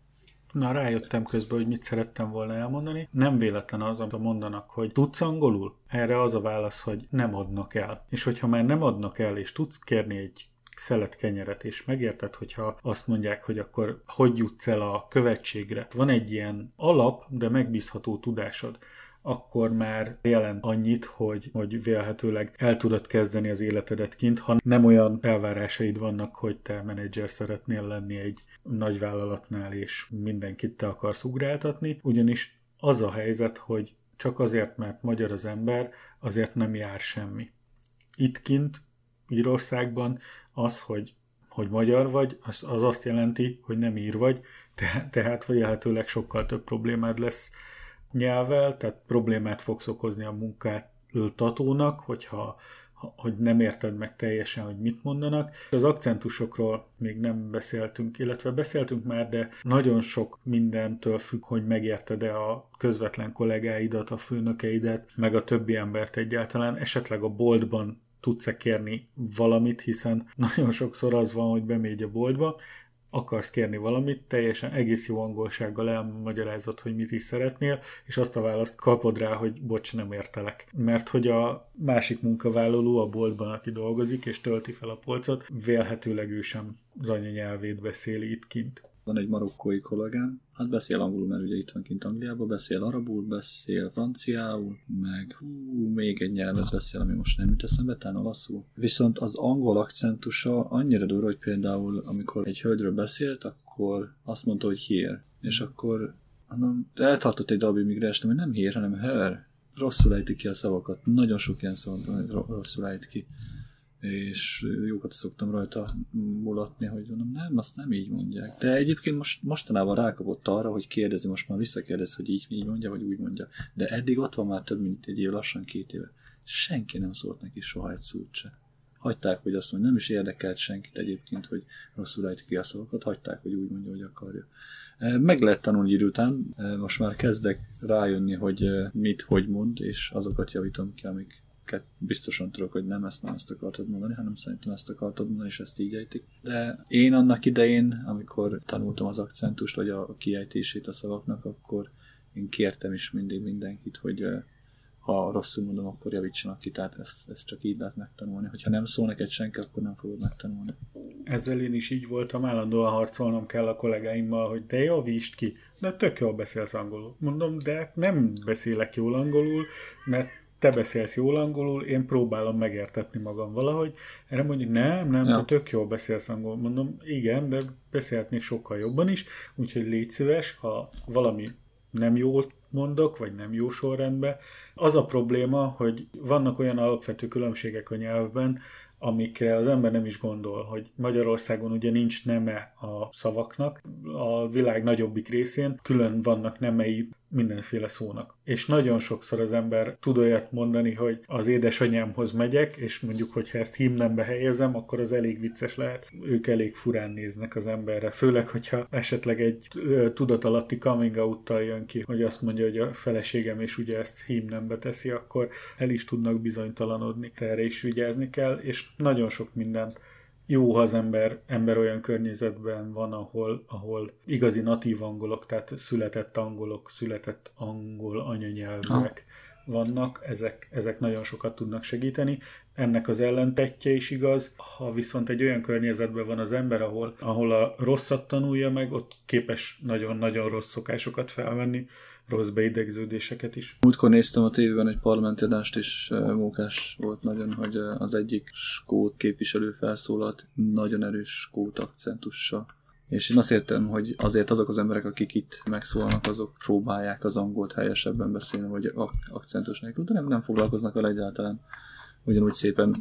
Na, rájöttem közben, hogy mit szerettem volna elmondani. Nem véletlen az, amit mondanak, hogy tudsz angolul? Erre az a válasz, hogy nem adnak el. És hogyha már nem adnak el, és tudsz kérni egy szelet kenyeret, és megérted, hogyha azt mondják, hogy akkor hogy jutsz el a követségre. Van egy ilyen alap, de megbízható tudásod akkor már jelent annyit, hogy, hogy vélhetőleg el tudod kezdeni az életedet kint, ha nem olyan elvárásaid vannak, hogy te menedzser szeretnél lenni egy nagy vállalatnál, és mindenkit te akarsz ugráltatni, ugyanis az a helyzet, hogy csak azért, mert magyar az ember, azért nem jár semmi. Itt kint Írországban az, hogy, hogy magyar vagy, az, az azt jelenti, hogy nem ír vagy, te, tehát lehetőleg sokkal több problémád lesz nyelvvel, tehát problémát fogsz okozni a munkáltatónak, hogyha hogy nem érted meg teljesen, hogy mit mondanak. Az akcentusokról még nem beszéltünk, illetve beszéltünk már, de nagyon sok mindentől függ, hogy megérted-e a közvetlen kollégáidat, a főnökeidet, meg a többi embert egyáltalán, esetleg a boltban tudsz-e kérni valamit, hiszen (laughs) nagyon sokszor az van, hogy bemégy a boltba, akarsz kérni valamit, teljesen egész jó angolsággal elmagyarázod, hogy mit is szeretnél, és azt a választ kapod rá, hogy bocs, nem értelek. Mert hogy a másik munkavállaló a boltban, aki dolgozik és tölti fel a polcot, vélhetőleg ő sem az anyanyelvét beszéli itt kint. Van egy marokkói kollégám, hát beszél angolul, mert ugye itt van kint Angliában, beszél arabul, beszél franciául, meg hú, még egy nyelvet beszél, ami most nem jut eszembe, talán olaszul. Viszont az angol akcentusa annyira durva, hogy például amikor egy hölgyről beszélt, akkor azt mondta, hogy here. És akkor hanem eltartott egy darabig, míg hogy nem here, hanem her. Rosszul ejti ki a szavakat. Nagyon sok ilyen szavat rosszul ejti ki és jókat szoktam rajta mulatni, hogy mondom, nem, azt nem így mondják. De egyébként most, mostanában rákapott arra, hogy kérdezi, most már visszakérdez, hogy így, így mondja, vagy úgy mondja. De eddig ott van már több mint egy év, lassan két éve. Senki nem szólt neki soha egy szót se. Hagyták, hogy azt mondja, nem is érdekelt senkit egyébként, hogy rosszul ejti ki a szavakat, hagyták, hogy úgy mondja, hogy akarja. Meg lehet tanulni idő után, most már kezdek rájönni, hogy mit, hogy mond, és azokat javítom ki, amik biztosan tudok, hogy nem ezt nem ezt akartad mondani, hanem szerintem ezt akartad mondani, és ezt így ejtik. De én annak idején, amikor tanultam az akcentust, vagy a kiejtését a szavaknak, akkor én kértem is mindig mindenkit, hogy ha rosszul mondom, akkor javítsanak ki, tehát ezt, ezt csak így lehet megtanulni. Hogyha nem szól neked senki, akkor nem fogod megtanulni. Ezzel én is így voltam, állandóan harcolnom kell a kollégáimmal, hogy te javítsd ki, de tök jól beszélsz angolul. Mondom, de nem beszélek jól angolul, mert te beszélsz jól angolul, én próbálom megértetni magam valahogy. Erre mondjuk nem, nem, ja. te tök jól beszélsz angolul. Mondom, igen, de beszélhetnék sokkal jobban is, úgyhogy légy szíves, ha valami nem jól mondok, vagy nem jó sorrendben. Az a probléma, hogy vannak olyan alapvető különbségek a nyelvben, amikre az ember nem is gondol, hogy Magyarországon ugye nincs neme a szavaknak, a világ nagyobbik részén külön vannak nemei mindenféle szónak. És nagyon sokszor az ember tud olyat mondani, hogy az édesanyámhoz megyek, és mondjuk, hogyha ezt hímnembe helyezem, akkor az elég vicces lehet. Ők elég furán néznek az emberre. Főleg, hogyha esetleg egy tudatalatti coming out jön ki, hogy azt mondja, hogy a feleségem és ugye ezt hímnembe teszi, akkor el is tudnak bizonytalanodni. Erre is vigyázni kell, és nagyon sok mindent jó, ha az ember, ember olyan környezetben van, ahol, ahol igazi natív angolok, tehát született angolok, született angol anyanyelvek ah. vannak, ezek, ezek nagyon sokat tudnak segíteni. Ennek az ellentetje is igaz, ha viszont egy olyan környezetben van az ember, ahol, ahol a rosszat tanulja meg, ott képes nagyon-nagyon rossz szokásokat felvenni, rossz beidegződéseket is. Múltkor néztem a tévében egy parlamenti adást, és mókás volt nagyon, hogy az egyik skót képviselő felszólalt nagyon erős skót akcentussal. És én azt értem, hogy azért azok az emberek, akik itt megszólalnak, azok próbálják az angolt helyesebben beszélni, vagy akcentus nélkül, de nem, nem foglalkoznak vele egyáltalán ugyanúgy szépen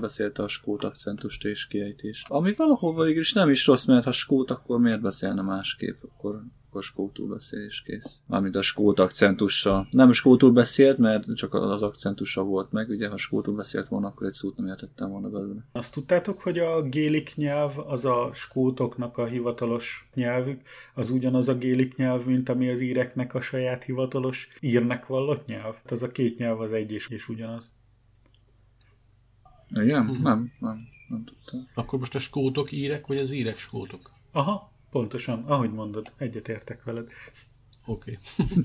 beszélte a skót akcentust és kiejtést. Ami valahol végül is nem is rossz, mert ha skót, akkor miért beszélne másképp? Akkor akkor skótul beszél és kész. Mármint a skót akcentussal. Nem skótul beszélt, mert csak az akcentusa volt meg, ugye ha skótul beszélt volna, akkor egy szót nem értettem volna belőle. Azt tudtátok, hogy a gélik nyelv az a skótoknak a hivatalos nyelvük, az ugyanaz a gélik nyelv, mint ami az íreknek a saját hivatalos írnek vallott nyelv? Az a két nyelv az egy és, és ugyanaz. Igen? Uh-huh. Nem, nem, nem tudtam. Akkor most a skótok írek, vagy az írek skótok? Aha, Pontosan, ahogy mondod, egyetértek veled. Oké. Okay. (laughs)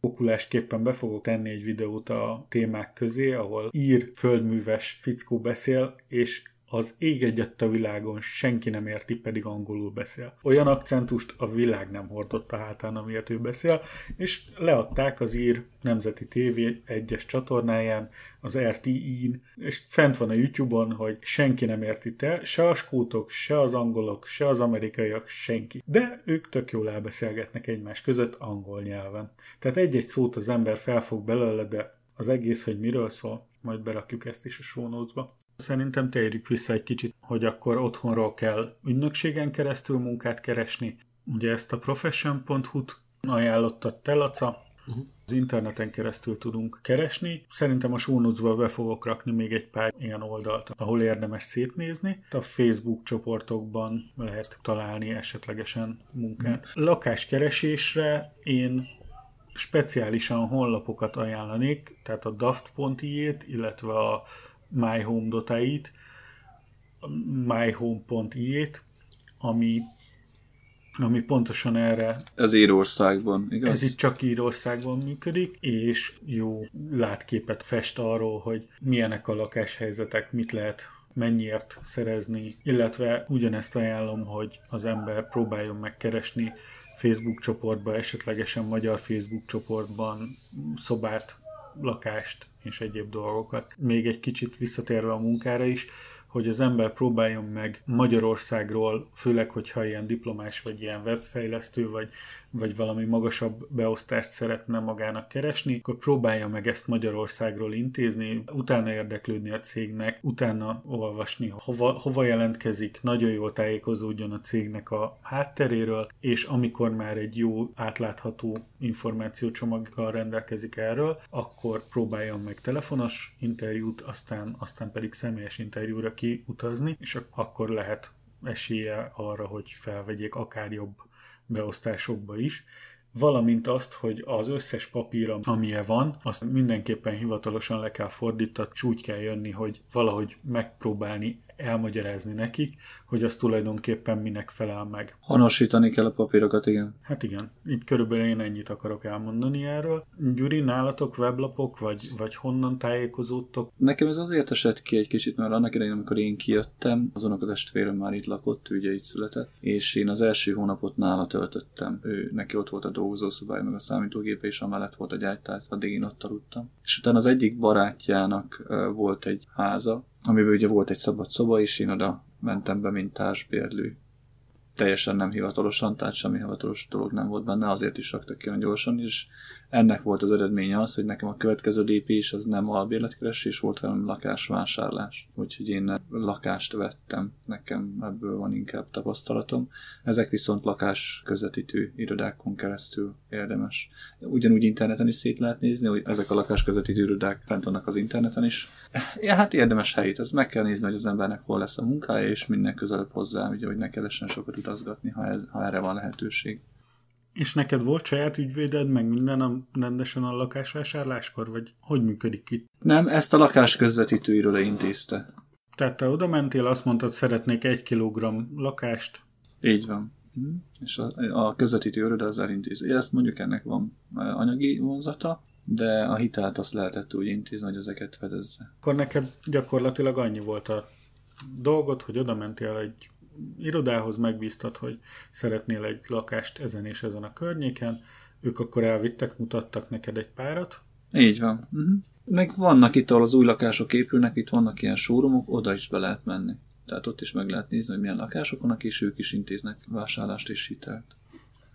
Okulásképpen be fogok tenni egy videót a témák közé, ahol ír földműves fickó beszél, és az ég egyet a világon senki nem érti, pedig angolul beszél. Olyan akcentust a világ nem hordott a hátán, amiért ő beszél, és leadták az ír nemzeti tévé egyes csatornáján, az RTI-n, és fent van a YouTube-on, hogy senki nem érti te, se a skótok, se az angolok, se az amerikaiak, senki. De ők tök jól elbeszélgetnek egymás között angol nyelven. Tehát egy-egy szót az ember felfog belőle, de az egész, hogy miről szól, majd berakjuk ezt is a show notes-ba. Szerintem térjük vissza egy kicsit, hogy akkor otthonról kell ügynökségen keresztül munkát keresni. Ugye ezt a profession.hu-t ajánlotta Telaca, uh-huh. az interneten keresztül tudunk keresni. Szerintem a show be fogok rakni még egy pár ilyen oldalt, ahol érdemes szétnézni. A Facebook csoportokban lehet találni esetlegesen munkát. Uh-huh. Lakáskeresésre én speciálisan honlapokat ajánlanék, tehát a daft.i-ét, illetve a myhome.ai-t, myhome.i-ét, ami ami pontosan erre... Ez Írországban, igaz? Ez itt csak Írországban működik, és jó látképet fest arról, hogy milyenek a lakáshelyzetek, mit lehet mennyiért szerezni, illetve ugyanezt ajánlom, hogy az ember próbáljon megkeresni Facebook csoportban, esetlegesen magyar Facebook csoportban szobát, lakást és egyéb dolgokat. Még egy kicsit visszatérve a munkára is, hogy az ember próbáljon meg Magyarországról, főleg, hogyha ilyen diplomás, vagy ilyen webfejlesztő, vagy, vagy valami magasabb beosztást szeretne magának keresni, akkor próbálja meg ezt Magyarországról intézni, utána érdeklődni a cégnek, utána olvasni, hova, hova jelentkezik, nagyon jól tájékozódjon a cégnek a hátteréről, és amikor már egy jó, átlátható információcsomaggal rendelkezik erről, akkor próbáljon meg telefonos interjút, aztán, aztán pedig személyes interjúra kiutazni, és akkor lehet esélye arra, hogy felvegyék akár jobb beosztásokba is, valamint azt, hogy az összes papíra, amilyen van, azt mindenképpen hivatalosan le kell fordítani, és úgy kell jönni, hogy valahogy megpróbálni elmagyarázni nekik, hogy az tulajdonképpen minek felel meg. Honosítani kell a papírokat, igen. Hát igen, így körülbelül én ennyit akarok elmondani erről. Gyuri, nálatok weblapok, vagy, vagy honnan tájékozódtok? Nekem ez azért esett ki egy kicsit, mert annak idején, amikor én kijöttem, az unokatestvérem már itt lakott, ugye itt született, és én az első hónapot nála töltöttem. Ő, neki ott volt a dolgozószobája, meg a számítógépe, és amellett volt a gyártár, addig én ott aludtam. És utána az egyik barátjának volt egy háza, amiben ugye volt egy szabad szoba, és én oda mentem be, mint társbérlő. Teljesen nem hivatalosan, tehát semmi hivatalos dolog nem volt benne, azért is raktak ki olyan gyorsan, és ennek volt az eredménye az, hogy nekem a következő lépés az nem albérletkeresés volt, hanem lakásvásárlás. Úgyhogy én lakást vettem, nekem ebből van inkább tapasztalatom. Ezek viszont lakás közvetítő irodákon keresztül érdemes. Ugyanúgy interneten is szét lehet nézni, hogy ezek a lakás közvetítő irodák fent vannak az interneten is. Ja, hát érdemes helyét, az meg kell nézni, hogy az embernek hol lesz a munkája, és minden közelebb hozzá, ugye, hogy ne keressen sokat utazgatni, ha, ez, ha erre van lehetőség. És neked volt saját ügyvéded, meg minden a, rendesen a lakásvásárláskor, vagy hogy működik itt? Nem, ezt a lakás közvetítőiről intézte. Tehát te oda mentél, azt mondtad, szeretnék egy kilogramm lakást. Így van. Hm? És a, a közvetítő iroda az elintézi. Ezt mondjuk ennek van anyagi vonzata, de a hitelt azt lehetett úgy intézni, hogy ezeket fedezze. Akkor neked gyakorlatilag annyi volt a dolgot, hogy oda mentél egy irodához megbíztad, hogy szeretnél egy lakást ezen és ezen a környéken, ők akkor elvittek, mutattak neked egy párat. Így van. Uh-huh. Meg vannak itt, ahol az új lakások épülnek, itt vannak ilyen sórumok, oda is be lehet menni. Tehát ott is meg lehet nézni, hogy milyen lakások vannak, és ők is intéznek vásárlást és hitelt.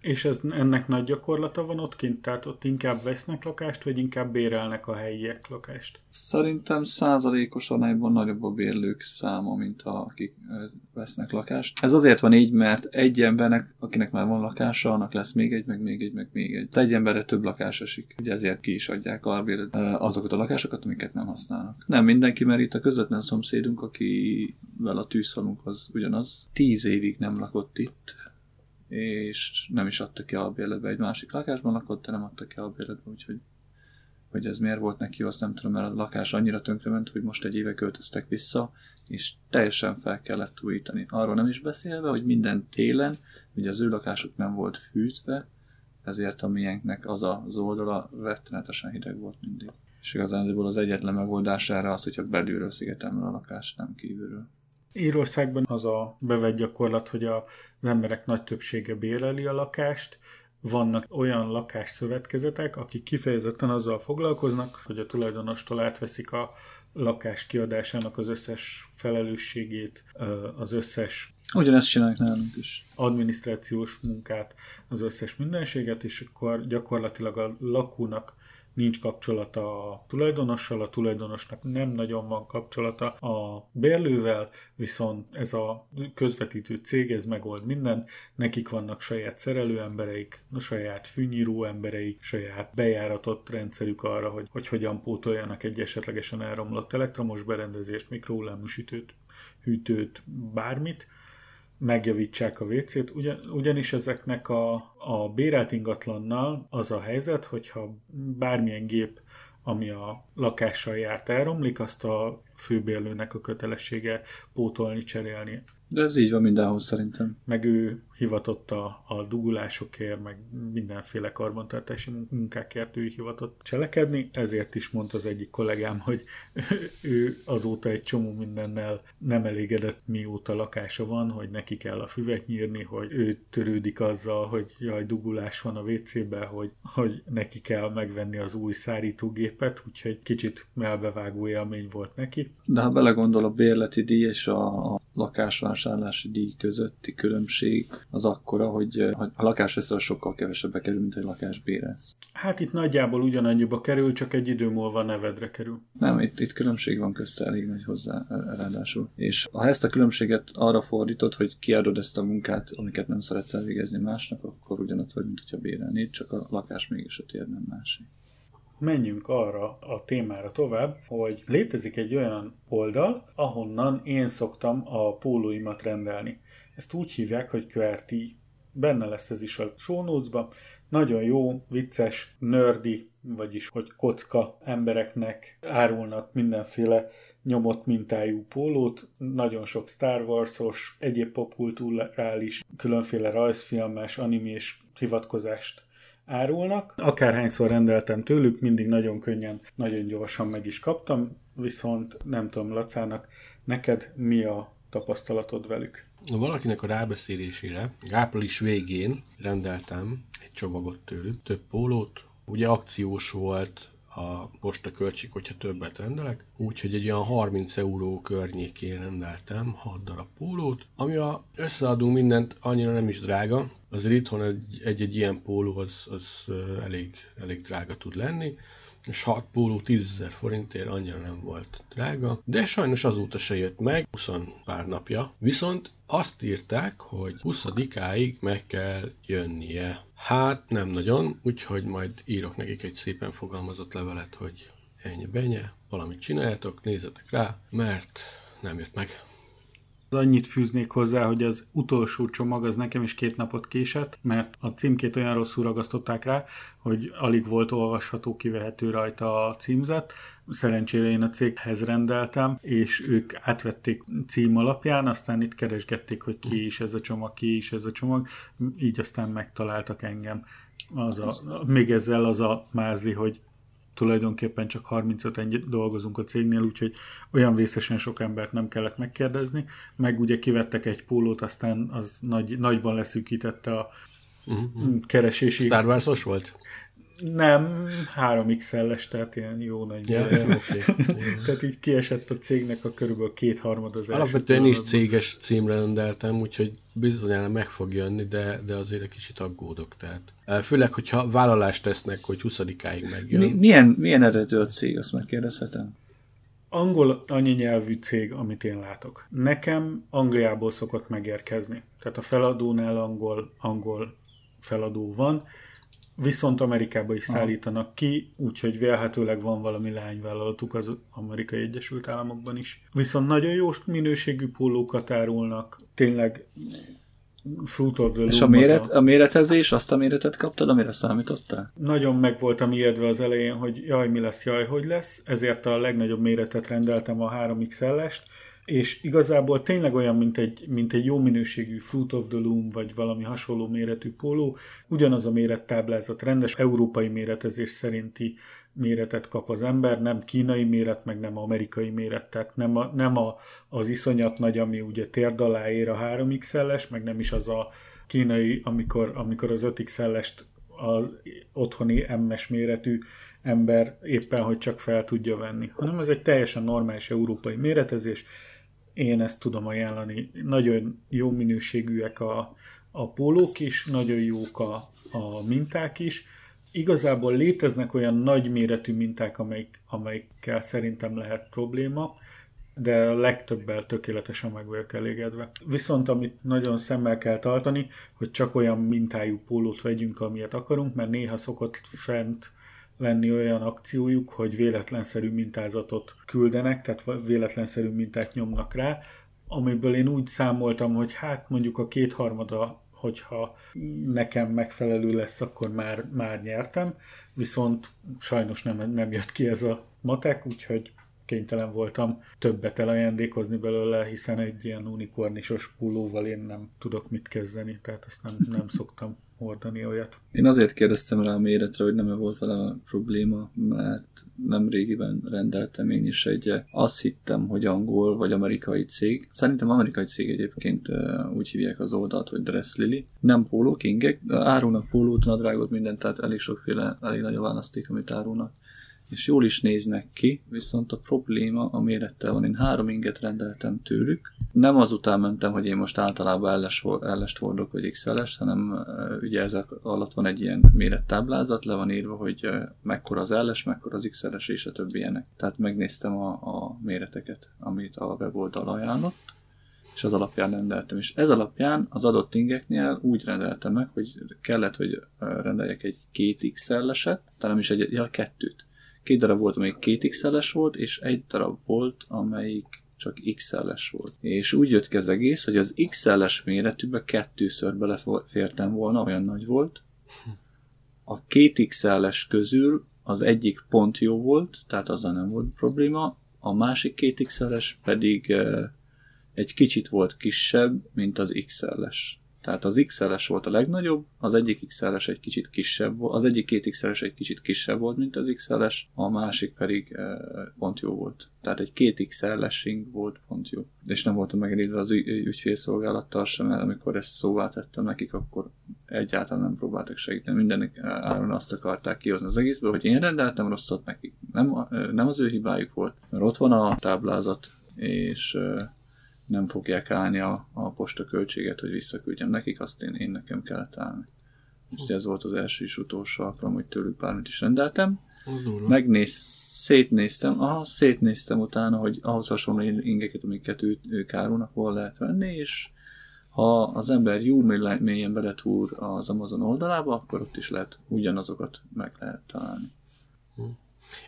És ez, ennek nagy gyakorlata van ott kint? Tehát ott inkább vesznek lakást, vagy inkább bérelnek a helyiek lakást? Szerintem százalékos arányban nagyobb a bérlők száma, mint a, akik vesznek lakást. Ez azért van így, mert egy embernek, akinek már van lakása, annak lesz még egy, meg még egy, meg még egy. Egy emberre több lakás esik. Ugye ezért ki is adják albéret azokat a lakásokat, amiket nem használnak. Nem mindenki, mert itt a közvetlen szomszédunk, akivel a tűzfalunk az ugyanaz. Tíz évig nem lakott itt, és nem is adta ki albérletbe. Egy másik lakásban lakott, de nem adta ki albérletbe, úgyhogy hogy ez miért volt neki, azt nem tudom, mert a lakás annyira tönkrement, hogy most egy éve költöztek vissza, és teljesen fel kellett újítani. Arról nem is beszélve, hogy minden télen, ugye az ő lakásuk nem volt fűtve, ezért a miénknek az az oldala rettenetesen hideg volt mindig. És igazán az egyetlen megoldás erre az, hogyha belülről szigetelme a lakást, nem kívülről. Írországban az a bevett gyakorlat, hogy az emberek nagy többsége béreli a lakást, vannak olyan lakásszövetkezetek, akik kifejezetten azzal foglalkoznak, hogy a tulajdonostól átveszik a lakás kiadásának az összes felelősségét, az összes Ugyanezt csinálják nálunk is. adminisztrációs munkát, az összes mindenséget, és akkor gyakorlatilag a lakónak nincs kapcsolata a tulajdonossal, a tulajdonosnak nem nagyon van kapcsolata a bérlővel, viszont ez a közvetítő cég, ez megold mindent, nekik vannak saját szerelőembereik, saját fűnyíró embereik, saját bejáratott rendszerük arra, hogy, hogy hogyan pótoljanak egy esetlegesen elromlott elektromos berendezést, mikrohullámú sütőt, hűtőt, bármit, megjavítsák a WC-t, ugyan, ugyanis ezeknek a, a bérelt ingatlannal az a helyzet, hogyha bármilyen gép ami a lakással járt elromlik, azt a főbérlőnek a kötelessége pótolni, cserélni. De ez így van mindenhol szerintem. Meg ő hivatott a, a dugulásokért, meg mindenféle karbantartási munkákért ő hivatott cselekedni, ezért is mondta az egyik kollégám, hogy (laughs) ő azóta egy csomó mindennel nem elégedett, mióta lakása van, hogy neki kell a füvet nyírni, hogy ő törődik azzal, hogy jaj, dugulás van a WC-be, hogy, hogy neki kell megvenni az új szárítógépet, úgyhogy kicsit melbevágó élmény volt neki. De ha belegondol a bérleti díj és a lakásvásárlási díj közötti különbség, az akkora, hogy a lakásveszel sokkal kevesebbe kerül, mint egy lakásbérez. Hát itt nagyjából ugyanannyiba kerül, csak egy idő múlva nevedre kerül. Nem, itt, itt különbség van közte elég nagy hozzá ráadásul. És ha ezt a különbséget arra fordítod, hogy kiadod ezt a munkát, amiket nem szeretsz elvégezni másnak, akkor ugyanott vagy, mint hogyha bérelnéd, csak a lakás mégis a tér nem másik menjünk arra a témára tovább, hogy létezik egy olyan oldal, ahonnan én szoktam a pólóimat rendelni. Ezt úgy hívják, hogy QRT. Benne lesz ez is a show Nagyon jó, vicces, nördi, vagyis hogy kocka embereknek árulnak mindenféle nyomott mintájú pólót, nagyon sok Star Wars-os, egyéb popkulturális, különféle rajzfilmes, animés hivatkozást árulnak. Akárhányszor rendeltem tőlük, mindig nagyon könnyen, nagyon gyorsan meg is kaptam, viszont nem tudom, Lacának, neked mi a tapasztalatod velük? Valakinek a rábeszélésére április végén rendeltem egy csomagot tőlük, több pólót, ugye akciós volt a posta költség, hogyha többet rendelek, úgyhogy egy olyan 30 euró környékén rendeltem 6 darab pólót, ami a összeadunk mindent annyira nem is drága, azért itthon egy, egy, egy ilyen póló az, az elég, elég drága tud lenni, és 6 póló 10 forintért annyira nem volt drága, de sajnos azóta se jött meg, 20 pár napja. Viszont azt írták, hogy 20-áig meg kell jönnie. Hát nem nagyon, úgyhogy majd írok nekik egy szépen fogalmazott levelet, hogy ennyi benye, valamit csináljatok, nézzetek rá, mert nem jött meg. Annyit fűznék hozzá, hogy az utolsó csomag az nekem is két napot késett, mert a címkét olyan rosszul ragasztották rá, hogy alig volt olvasható, kivehető rajta a címzet. Szerencsére én a céghez rendeltem, és ők átvették cím alapján, aztán itt keresgették, hogy ki is ez a csomag, ki is ez a csomag, így aztán megtaláltak engem. Az a, még ezzel az a mázli, hogy tulajdonképpen csak 35 en dolgozunk a cégnél, úgyhogy olyan vészesen sok embert nem kellett megkérdezni, meg ugye kivettek egy pólót, aztán az nagy, nagyban leszűkítette a uh-huh. keresési... Star Wars-os volt? Nem, 3XL-es, tehát ilyen jó nagy. Ja, ja, okay. (laughs) tehát így kiesett a cégnek a körülbelül kétharmad az Alapvetően is céges címre rendeltem, úgyhogy bizonyára meg fog jönni, de, de azért egy kicsit aggódok. Tehát. Főleg, hogyha vállalást tesznek, hogy 20-áig megjön. Mi, milyen, milyen eredetű a cég, azt megkérdezhetem? Angol anyanyelvű cég, amit én látok. Nekem Angliából szokott megérkezni. Tehát a feladónál angol, angol feladó van, Viszont Amerikába is szállítanak ki, úgyhogy vélhetőleg van valami lányvállalatuk az Amerikai Egyesült Államokban is. Viszont nagyon jó minőségű pólókat árulnak, tényleg Fruit of the És a, méret, a... a méretezés, azt a méretet kaptad, amire számítottál? Nagyon meg voltam ijedve az elején, hogy jaj, mi lesz, jaj, hogy lesz, ezért a legnagyobb méretet rendeltem a 3XL-est, és igazából tényleg olyan, mint egy, mint egy jó minőségű Fruit of the Loom, vagy valami hasonló méretű póló, ugyanaz a mérettáblázat, rendes európai méretezés szerinti méretet kap az ember, nem kínai méret, meg nem amerikai méret, tehát nem, a, nem a, az iszonyat nagy, ami ugye térd alá ér a 3XL-es, meg nem is az a kínai, amikor, amikor az 5XL-est az otthoni MS méretű ember éppen, hogy csak fel tudja venni, hanem ez egy teljesen normális európai méretezés, én ezt tudom ajánlani. Nagyon jó minőségűek a, a pólók is, nagyon jók a, a minták is. Igazából léteznek olyan nagy méretű minták, amelyik, amelyikkel szerintem lehet probléma, de a legtöbbel tökéletesen meg vagyok elégedve. Viszont amit nagyon szemmel kell tartani, hogy csak olyan mintájú pólót vegyünk, amilyet akarunk, mert néha szokott fent lenni olyan akciójuk, hogy véletlenszerű mintázatot küldenek, tehát véletlenszerű mintát nyomnak rá, amiből én úgy számoltam, hogy hát mondjuk a kétharmada hogyha nekem megfelelő lesz, akkor már, már nyertem, viszont sajnos nem, nem jött ki ez a matek, úgyhogy kénytelen voltam többet elajándékozni belőle, hiszen egy ilyen unikornisos pulóval én nem tudok mit kezdeni, tehát ezt nem, nem (laughs) szoktam hordani olyat. Én azért kérdeztem rá a méretre, hogy nem -e volt vele probléma, mert nem régiben rendeltem én is egy, azt hittem, hogy angol vagy amerikai cég. Szerintem amerikai cég egyébként úgy hívják az oldalt, hogy Dress Lily. Nem pólók, ingek, árulnak pólót, nadrágot, mindent, tehát elég sokféle, elég nagy a választék, amit árulnak és jól is néznek ki, viszont a probléma a mérettel van. Én három inget rendeltem tőlük. Nem azután mentem, hogy én most általában elles, ellest hordok, vagy XL-es, hanem ugye ezek alatt van egy ilyen mérettáblázat, le van írva, hogy mekkora az elles, mekkora az XL-es, és a többi ilyenek. Tehát megnéztem a, a méreteket, amit a weboldal ajánlott és az alapján rendeltem. És ez alapján az adott ingeknél úgy rendeltem meg, hogy kellett, hogy rendeljek egy két XL-eset, talán is egy, ja, kettőt. Két darab volt, amelyik két XL-es volt, és egy darab volt, amelyik csak XL-es volt. És úgy jött ki az egész, hogy az XL-es méretűbe kettőször belefértem volna, olyan nagy volt. A két XL-es közül az egyik pont jó volt, tehát azzal nem volt probléma, a másik két XL-es pedig eh, egy kicsit volt kisebb, mint az XL-es. Tehát az XL-es volt a legnagyobb, az egyik XL-es egy kicsit kisebb volt, az egyik két XL-es egy kicsit kisebb volt, mint az XL-es, a másik pedig e, pont jó volt. Tehát egy két XL-esing volt pont jó. És nem voltam megelégedve az ügy, ügyfélszolgálattal sem, mert amikor ezt szóvá tettem nekik, akkor egyáltalán nem próbáltak segíteni. Mindenek áron azt akarták kihozni az egészből, hogy én rendeltem rosszat nekik. Nem, nem az ő hibájuk volt, mert ott van a táblázat, és nem fogják állni a, a posta költséget, hogy visszaküldjem nekik, azt én, én nekem kellett állni. Úgyhogy ez volt az első és utolsó alkalom, hogy tőlük bármit is rendeltem. Megnéz, szétnéztem, aha, szétnéztem utána, hogy ahhoz hasonló ingeket, amiket ő, ők árulnak, hol lehet venni, és ha az ember jó mélyen beletúr az Amazon oldalába, akkor ott is lehet ugyanazokat meg lehet találni.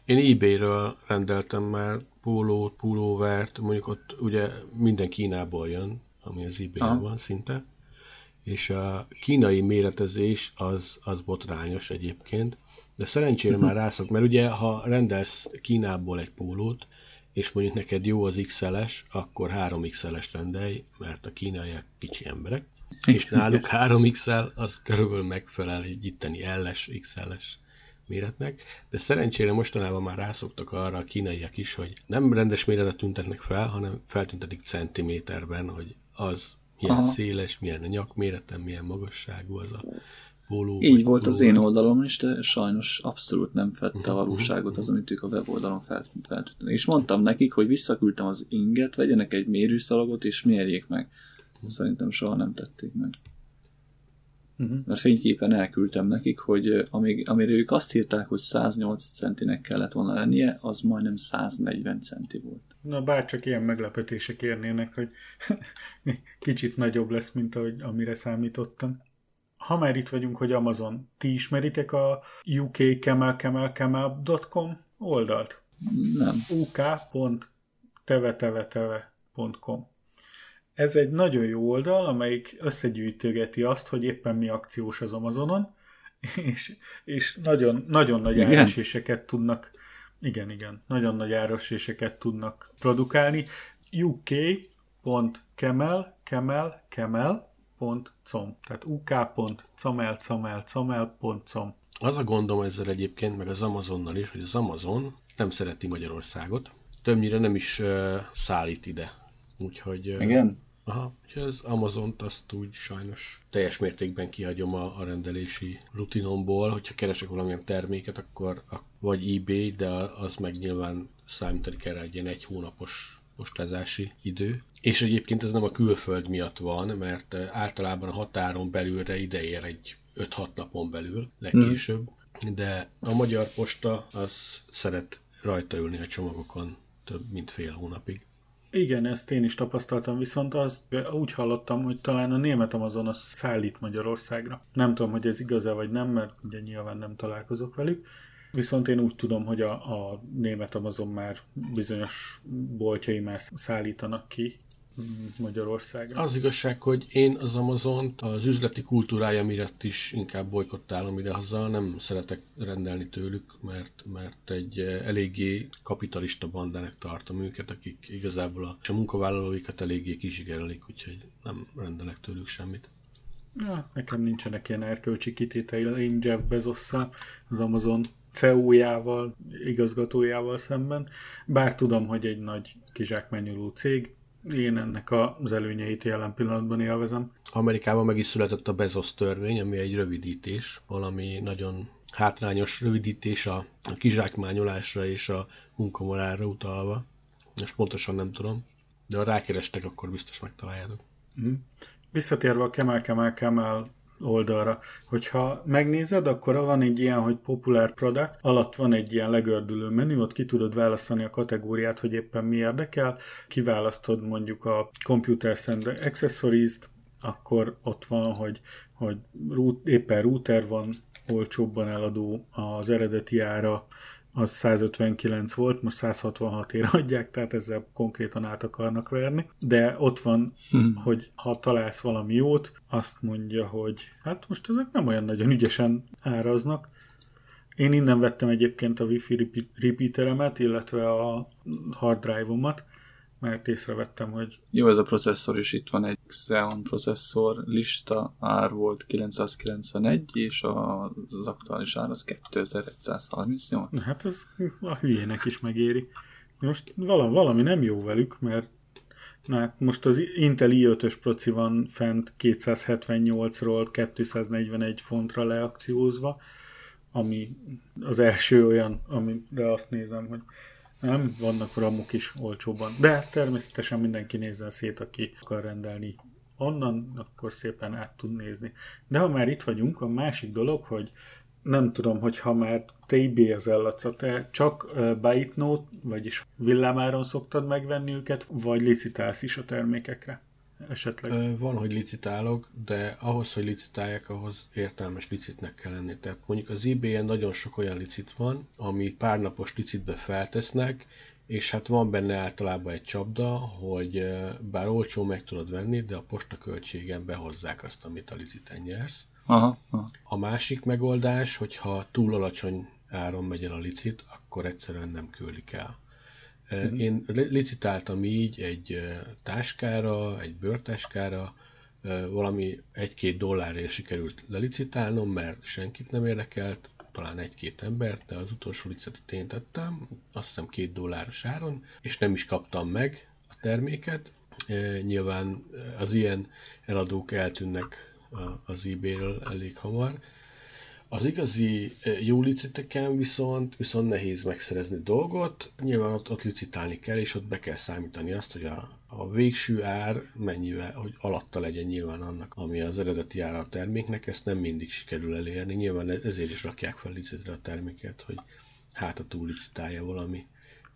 Én eBay-ről rendeltem már pólót, pulóvert, mondjuk ott ugye minden Kínából jön, ami az ebay van szinte, és a kínai méretezés az, az botrányos egyébként, de szerencsére már rászok, mert ugye ha rendelsz Kínából egy pólót, és mondjuk neked jó az XL-es, akkor 3XL-es rendelj, mert a kínaiak kicsi emberek, és náluk 3XL az körülbelül megfelel egy itteni L-es, XL-es méretnek, de szerencsére mostanában már rászoktak arra a kínaiak is, hogy nem rendes méretet tüntetnek fel, hanem feltüntetik centiméterben, hogy az milyen Aha. széles, milyen a nyakméreten, milyen magasságú az a póló. Így volt póló. az én oldalon is, de sajnos abszolút nem fette a mhm, valóságot az, mhm. amit ők a weboldalon feltüntetnek. És mondtam nekik, hogy visszaküldtem az inget, vegyenek egy mérőszalagot és mérjék meg. Mhm. Szerintem soha nem tették meg. Uh-huh. Mert fényképen elküldtem nekik, hogy amíg, amire ők azt írták, hogy 108 centinek kellett volna lennie, az majdnem 140 centi volt. Na bárcsak ilyen meglepetések érnének, hogy (laughs) kicsit nagyobb lesz, mint ahogy, amire számítottam. Ha már itt vagyunk, hogy Amazon, ti ismeritek a ukkemelkemelkemel.com oldalt? Nem. uk.teveteveteve.com ez egy nagyon jó oldal, amelyik összegyűjtögeti azt, hogy éppen mi akciós az Amazonon, (laughs) és, és nagyon, nagyon nagy igen. áraséseket tudnak igen, igen, nagyon nagy áraséseket tudnak produkálni. uk.kemel, kemel, kemel.com tehát uk.camel.camel.com Az a gondom ezzel egyébként, meg az Amazonnal is, hogy az Amazon nem szereti Magyarországot. Többnyire nem is uh, szállít ide. Úgyhogy... Uh, Igen? Aha, úgyhogy az Amazont azt úgy sajnos teljes mértékben kihagyom a, a rendelési rutinomból, hogyha keresek valamilyen terméket, akkor a, vagy eBay, de az meg nyilván számítani kell egy ilyen egy hónapos postázási idő. És egyébként ez nem a külföld miatt van, mert általában a határon belülre ideér egy 5-6 napon belül, legkésőbb. Hmm. De a magyar posta az szeret rajta ülni a csomagokon több mint fél hónapig. Igen, ezt én is tapasztaltam, viszont az úgy hallottam, hogy talán a német Amazon az szállít Magyarországra. Nem tudom, hogy ez igaz-e vagy nem, mert ugye nyilván nem találkozok velük. Viszont én úgy tudom, hogy a, a német Amazon már bizonyos boltjai már szállítanak ki Magyarországra. Az igazság, hogy én az amazon az üzleti kultúrája miatt is inkább bolykottálom idehaza, nem szeretek rendelni tőlük, mert, mert egy eléggé kapitalista bandának tartom őket, akik igazából a, a munkavállalóikat eléggé kizsigerelik, úgyhogy nem rendelek tőlük semmit. Ja, nekem nincsenek ilyen erkölcsi kitételeim Jeff bezos az Amazon CEO-jával, igazgatójával szemben, bár tudom, hogy egy nagy kizsákmányoló cég, én ennek az előnyeit jelen pillanatban élvezem. Amerikában meg is született a Bezos törvény, ami egy rövidítés, valami nagyon hátrányos rövidítés a, a kizsákmányolásra és a munkamorálra utalva. Most pontosan nem tudom, de ha rákerestek, akkor biztos megtaláljátok. Mm. Visszatérve a Kemal Kemal Kemal oldalra. Hogyha megnézed, akkor van egy ilyen, hogy populár product, alatt van egy ilyen legördülő menü, ott ki tudod választani a kategóriát, hogy éppen mi érdekel, kiválasztod mondjuk a Computer and Accessories-t, akkor ott van, hogy, hogy root, éppen router van, olcsóbban eladó az eredeti ára, az 159 volt, most 166 ér adják, tehát ezzel konkrétan át akarnak verni. De ott van, hmm. hogy ha találsz valami jót, azt mondja, hogy hát most ezek nem olyan nagyon ügyesen áraznak. Én innen vettem egyébként a Wi-Fi repeateremet, illetve a hard drive-omat, mert észrevettem, hogy... Jó, ez a processzor is itt van egy Xeon processzor lista, ár volt 991, és az aktuális ár az 2138. Hát ez a hülyének is megéri. Most valami, valami nem jó velük, mert Na, hát most az Intel i5-ös proci van fent 278-ról 241 fontra leakciózva, ami az első olyan, amire azt nézem, hogy nem, vannak ramok is olcsóban. De természetesen mindenki nézzen szét, aki akar rendelni onnan, akkor szépen át tud nézni. De ha már itt vagyunk, a másik dolog, hogy nem tudom, hogy ha már te elladsz, te csak Byte Note, vagyis villámáron szoktad megvenni őket, vagy licitálsz is a termékekre? Esetleg? Van, hogy licitálok, de ahhoz, hogy licitálják, ahhoz értelmes licitnek kell lenni. Tehát mondjuk az eBay-en nagyon sok olyan licit van, ami párnapos licitbe feltesznek, és hát van benne általában egy csapda, hogy bár olcsó meg tudod venni, de a posta költségen behozzák azt, amit a liciten nyersz. Aha, aha. A másik megoldás, hogyha túl alacsony áron megy el a licit, akkor egyszerűen nem küldik el. Uh-huh. Én licitáltam így egy táskára, egy bőrtáskára, valami egy-két dollárért sikerült lelicitálnom, mert senkit nem érdekelt, talán egy-két embert, de az utolsó licitet én tettem, azt hiszem két dolláros áron, és nem is kaptam meg a terméket. Nyilván az ilyen eladók eltűnnek az eBay-ről elég hamar, az igazi jó liciteken viszont, viszont nehéz megszerezni dolgot, nyilván ott, ott licitálni kell, és ott be kell számítani azt, hogy a, a végső ár mennyivel, hogy alatta legyen nyilván annak, ami az eredeti ára a terméknek, ezt nem mindig sikerül elérni, nyilván ezért is rakják fel licitre a terméket, hogy hát a túl licitálja valami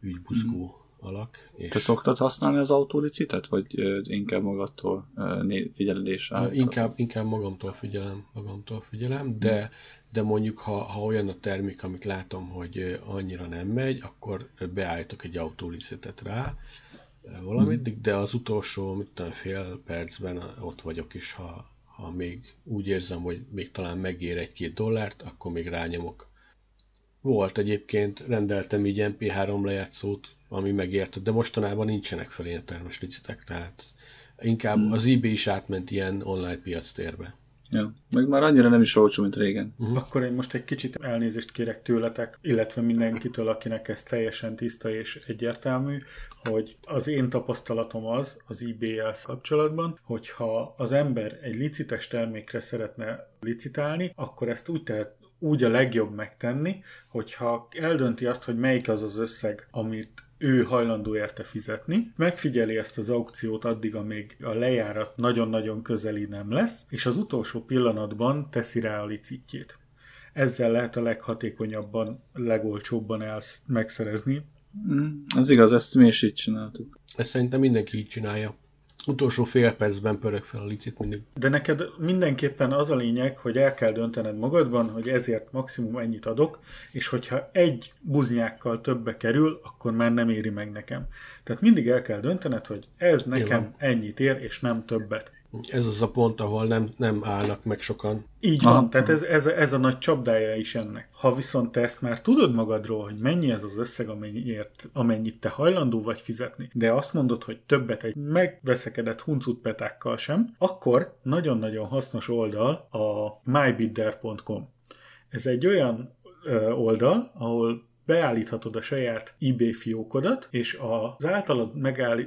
ügybuzgó mm alak. És Te szoktad használni az autólicitet, vagy inkább magadtól figyelés Inkább, inkább magamtól figyelem, magamtól figyelem, de de mondjuk ha, ha olyan a termék, amit látom, hogy annyira nem megy, akkor beállítok egy autólicitet rá, valamit, de az utolsó, mit tudom, fél percben ott vagyok, és ha, ha még úgy érzem, hogy még talán megér egy-két dollárt, akkor még rányomok. Volt egyébként, rendeltem így MP3 lejátszót, ami megért, de mostanában nincsenek fel ilyen termes licitek, tehát inkább hmm. az eBay is átment ilyen online piac térbe. Ja, meg már annyira nem is olcsó, mint régen. Uh-huh. Akkor én most egy kicsit elnézést kérek tőletek, illetve mindenkitől, akinek ez teljesen tiszta és egyértelmű, hogy az én tapasztalatom az, az eBay-el kapcsolatban, hogyha az ember egy licites termékre szeretne licitálni, akkor ezt úgy tehet, úgy a legjobb megtenni, hogyha eldönti azt, hogy melyik az az összeg, amit ő hajlandó érte fizetni, megfigyeli ezt az aukciót addig, amíg a lejárat nagyon-nagyon közeli nem lesz, és az utolsó pillanatban teszi rá a licitjét. Ezzel lehet a leghatékonyabban, legolcsóbban elsz megszerezni. Mm, az igaz, ezt mi is így csináltuk. Ezt szerintem mindenki így csinálja. Utolsó fél percben pörög fel a licit mindig. De neked mindenképpen az a lényeg, hogy el kell döntened magadban, hogy ezért maximum ennyit adok, és hogyha egy buznyákkal többe kerül, akkor már nem éri meg nekem. Tehát mindig el kell döntened, hogy ez nekem ennyit ér, és nem többet. Ez az a pont, ahol nem, nem állnak meg sokan. Így van, ah. tehát ez, ez, ez a nagy csapdája is ennek. Ha viszont te ezt már tudod magadról, hogy mennyi ez az összeg, amennyiért, amennyit te hajlandó vagy fizetni, de azt mondod, hogy többet egy megveszekedett huncut petákkal sem, akkor nagyon-nagyon hasznos oldal a mybidder.com. Ez egy olyan ö, oldal, ahol beállíthatod a saját eBay fiókodat, és az általad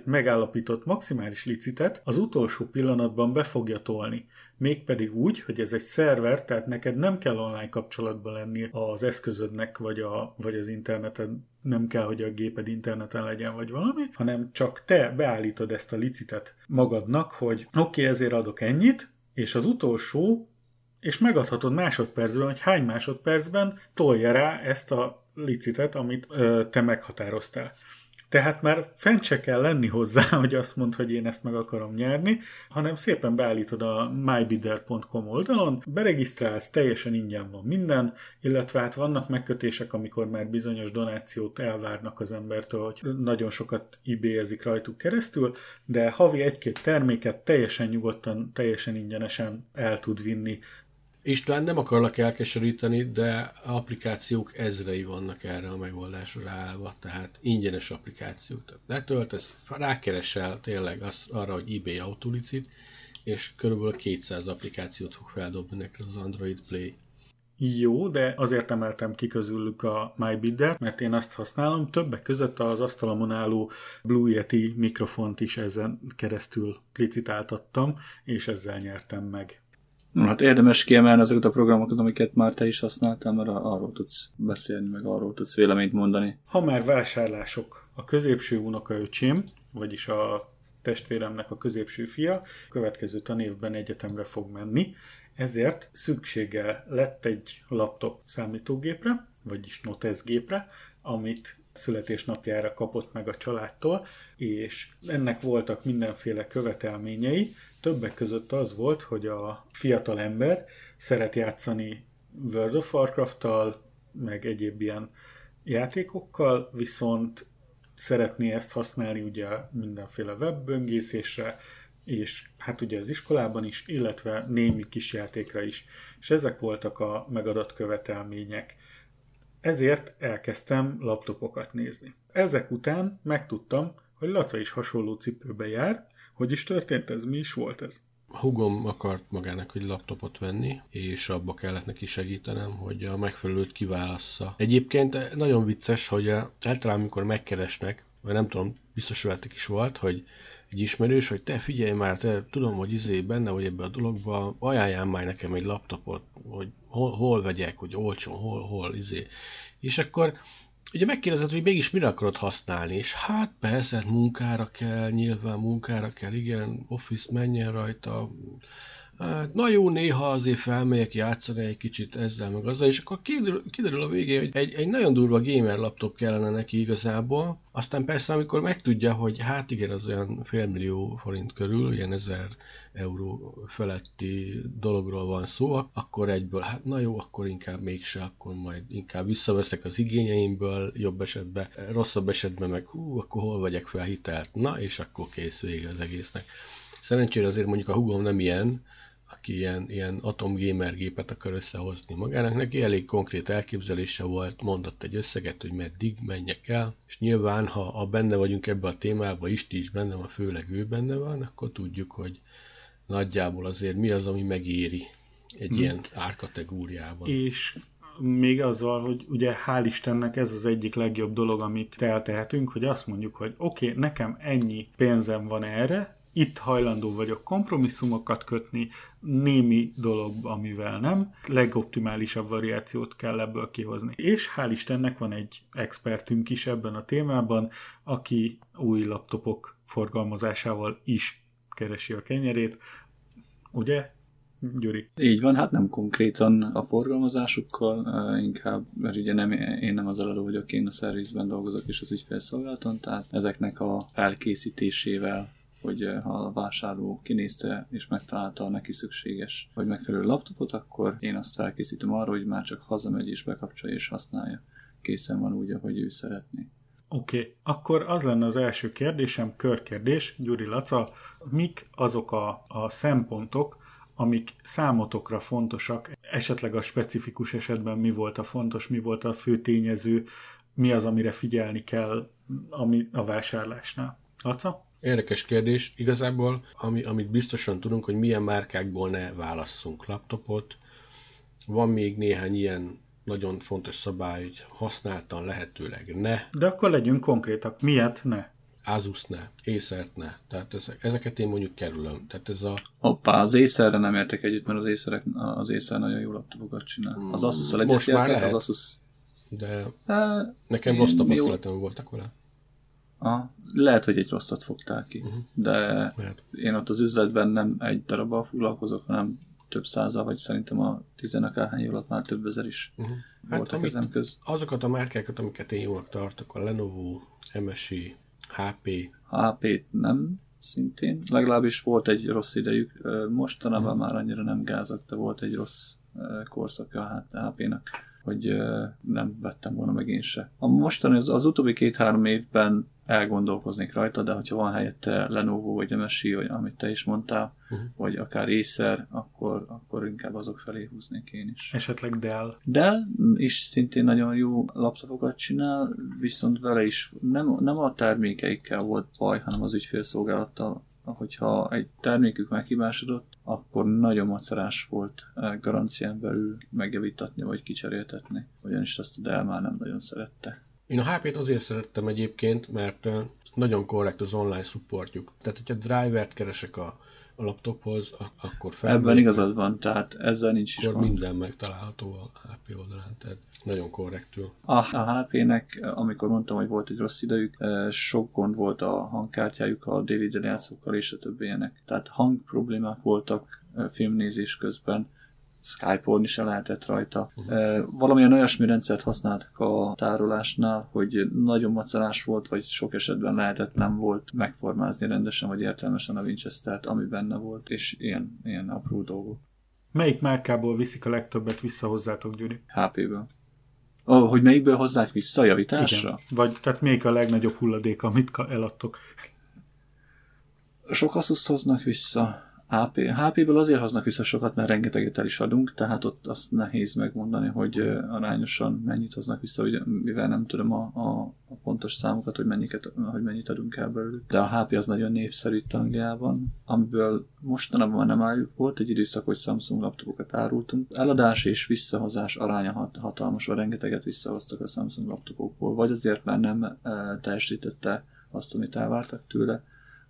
megállapított maximális licitet az utolsó pillanatban be fogja tolni. Mégpedig úgy, hogy ez egy szerver, tehát neked nem kell online kapcsolatban lenni az eszközödnek, vagy, a, vagy az interneten, nem kell, hogy a géped interneten legyen, vagy valami, hanem csak te beállítod ezt a licitet magadnak, hogy oké, okay, ezért adok ennyit, és az utolsó és megadhatod másodpercben, hogy hány másodpercben tolja rá ezt a licitet, amit ö, te meghatároztál. Tehát már fent se kell lenni hozzá, (laughs) hogy azt mondd, hogy én ezt meg akarom nyerni, hanem szépen beállítod a mybidder.com oldalon, beregisztrálsz, teljesen ingyen van minden, illetve hát vannak megkötések, amikor már bizonyos donációt elvárnak az embertől, hogy nagyon sokat ibézik rajtuk keresztül, de havi egy-két terméket teljesen nyugodtan, teljesen ingyenesen el tud vinni István, nem akarlak elkeseríteni, de applikációk ezrei vannak erre a megoldásra ráállva, tehát ingyenes applikációk. Tehát letöltesz, rákeresel tényleg az, arra, hogy eBay Autolicit, és körülbelül 200 applikációt fog feldobni neked az Android Play. Jó, de azért emeltem ki közülük a MyBidder, mert én azt használom, többek között az asztalomon álló Blue Yeti mikrofont is ezen keresztül licitáltattam, és ezzel nyertem meg. Hát érdemes kiemelni azokat a programokat, amiket már te is használtál, mert arról tudsz beszélni, meg arról tudsz véleményt mondani. Ha már vásárlások, a középső unokaöcsém, vagyis a testvéremnek a középső fia, következő tanévben egyetemre fog menni, ezért szüksége lett egy laptop számítógépre, vagyis noteszgépre, amit születésnapjára kapott meg a családtól, és ennek voltak mindenféle követelményei, többek között az volt, hogy a fiatal ember szeret játszani World of Warcraft-tal, meg egyéb ilyen játékokkal, viszont szeretné ezt használni ugye mindenféle webböngészésre, és hát ugye az iskolában is, illetve némi kis játékra is. És ezek voltak a megadott követelmények. Ezért elkezdtem laptopokat nézni. Ezek után megtudtam, hogy Laca is hasonló cipőbe jár, hogy is történt ez? Mi is volt ez? Hugom akart magának egy laptopot venni, és abba kellett neki segítenem, hogy a megfelelőt kiválassza. Egyébként nagyon vicces, hogy általában, amikor megkeresnek, vagy nem tudom, biztos veletek is volt, hogy egy ismerős, hogy te figyelj már, te tudom, hogy izé benne vagy ebbe a dologba, ajánljál már nekem egy laptopot, hogy hol, hol vegyek, hogy olcsón, hol, hol, izé. És akkor ugye megkérdezed, hogy mégis mire akarod használni, és hát persze, hát munkára kell, nyilván munkára kell, igen, Office menjen rajta, na jó, néha azért felmegyek játszani egy kicsit ezzel meg azzal, és akkor kiderül, kiderül a végén, hogy egy, egy nagyon durva gamer laptop kellene neki igazából. Aztán persze, amikor megtudja, hogy hát igen, az olyan félmillió forint körül, ilyen ezer euró feletti dologról van szó, akkor egyből, hát na jó, akkor inkább mégse, akkor majd inkább visszaveszek az igényeimből, jobb esetben, rosszabb esetben meg hú, akkor hol vegyek fel hitelt, na és akkor kész vége az egésznek. Szerencsére azért mondjuk a hugom nem ilyen, aki ilyen, ilyen atomgamer gépet akar összehozni magának, neki elég konkrét elképzelése volt, mondott egy összeget, hogy meddig menjek el, és nyilván, ha a benne vagyunk ebbe a témába, Isti is benne van, főleg ő benne van, akkor tudjuk, hogy nagyjából azért mi az, ami megéri egy hmm. ilyen árkategóriában. És még azzal, hogy ugye hál' Istennek ez az egyik legjobb dolog, amit eltehetünk, hogy azt mondjuk, hogy oké, okay, nekem ennyi pénzem van erre, itt hajlandó vagyok kompromisszumokat kötni, némi dolog, amivel nem. Legoptimálisabb variációt kell ebből kihozni. És hál' Istennek van egy expertünk is ebben a témában, aki új laptopok forgalmazásával is keresi a kenyerét. Ugye, Gyuri? Így van, hát nem konkrétan a forgalmazásukkal, inkább, mert ugye nem, én nem az eladó vagyok, én a szervizben dolgozok és az ügyfélszolgálaton, tehát ezeknek a felkészítésével hogy eh, ha a vásárló kinézte és megtalálta a neki szükséges vagy megfelelő laptopot, akkor én azt felkészítem arra, hogy már csak hazamegy és bekapcsolja és használja. Készen van úgy, ahogy ő szeretné. Oké, okay. akkor az lenne az első kérdésem, körkérdés, Gyuri Laca, mik azok a, a szempontok, amik számotokra fontosak, esetleg a specifikus esetben mi volt a fontos, mi volt a fő tényező, mi az, amire figyelni kell ami a vásárlásnál. Laca? Érdekes kérdés. Igazából, ami, amit biztosan tudunk, hogy milyen márkákból ne válasszunk laptopot. Van még néhány ilyen nagyon fontos szabály, hogy használtan lehetőleg ne. De akkor legyünk konkrétak. Miért ne? Asus ne, acer ne. Tehát ezek, ezeket én mondjuk kerülöm. Tehát ez a... Hoppá, az acer nem értek együtt, mert az Acer, az Acer nagyon jó laptopokat csinál. Az Asus-szal egyet az Asus... De uh, nekem rossz tapasztalatom voltak vele. A, lehet, hogy egy rosszat fogtál ki, uh-huh. de lehet. én ott az üzletben nem egy darabbal foglalkozok, hanem több százal, vagy szerintem a tizenakárhány alatt már több ezer is uh-huh. hát amit, ezen köz. Azokat a márkákat, amiket én jónak tartok, a Lenovo, MSI, HP. HP-t nem szintén, legalábbis volt egy rossz idejük, mostanában uh-huh. már annyira nem gázak, de volt egy rossz korszaka a HP-nak hogy nem vettem volna meg én se. A mostani, az, az utóbbi két-három évben elgondolkoznék rajta, de hogyha van helyette Lenovo vagy MSI, vagy amit te is mondtál, uh-huh. vagy akár Acer, akkor, akkor inkább azok felé húznék én is. Esetleg Dell. Dell is szintén nagyon jó laptopokat csinál, viszont vele is nem, nem a termékeikkel volt baj, hanem az ügyfélszolgálattal hogyha egy termékük meghibásodott, akkor nagyon macerás volt eh, garancián belül megjavítatni vagy kicseréltetni, ugyanis azt a Dell már nem nagyon szerette. Én a HP-t azért szerettem egyébként, mert nagyon korrekt az online supportjuk. Tehát, hogyha drivert keresek a a laptophoz, akkor fel. Ebben igazad van, tehát ezzel nincs is gond. minden megtalálható a HP oldalán, tehát nagyon korrektül. A, a HP-nek, amikor mondtam, hogy volt egy rossz idejük, sok gond volt a hangkártyájukkal, a DVD játszókkal és a többi ilyenek. Tehát hang problémák voltak filmnézés közben, Skype-olni se lehetett rajta. Uh-huh. Valamilyen olyasmi rendszert használtak a tárolásnál, hogy nagyon macerás volt, vagy sok esetben lehetett nem volt megformázni rendesen vagy értelmesen a Winchester-t, ami benne volt, és ilyen, ilyen apró dolgok. Melyik márkából viszik a legtöbbet vissza hozzátok, Gyuri? HP-ből. Oh, hogy melyikből hozzák vissza a javításra? Igen. Vagy tehát melyik a legnagyobb hulladék, amit eladtok? Sok Asus hoznak vissza HP, HP-ből azért hoznak vissza sokat, mert rengeteget el is adunk, tehát ott azt nehéz megmondani, hogy arányosan mennyit hoznak vissza, mivel nem tudom a, a, a pontos számokat, hogy, mennyiket, hogy mennyit adunk el belőlük. De a HP az nagyon népszerű itt Angliában, amiből mostanában nem álljuk, volt egy időszak, hogy Samsung laptopokat árultunk. Eladás és visszahozás aránya hat, hatalmas, vagy rengeteget visszahoztak a Samsung laptopokból, vagy azért, mert nem e, teljesítette azt, amit elvártak tőle,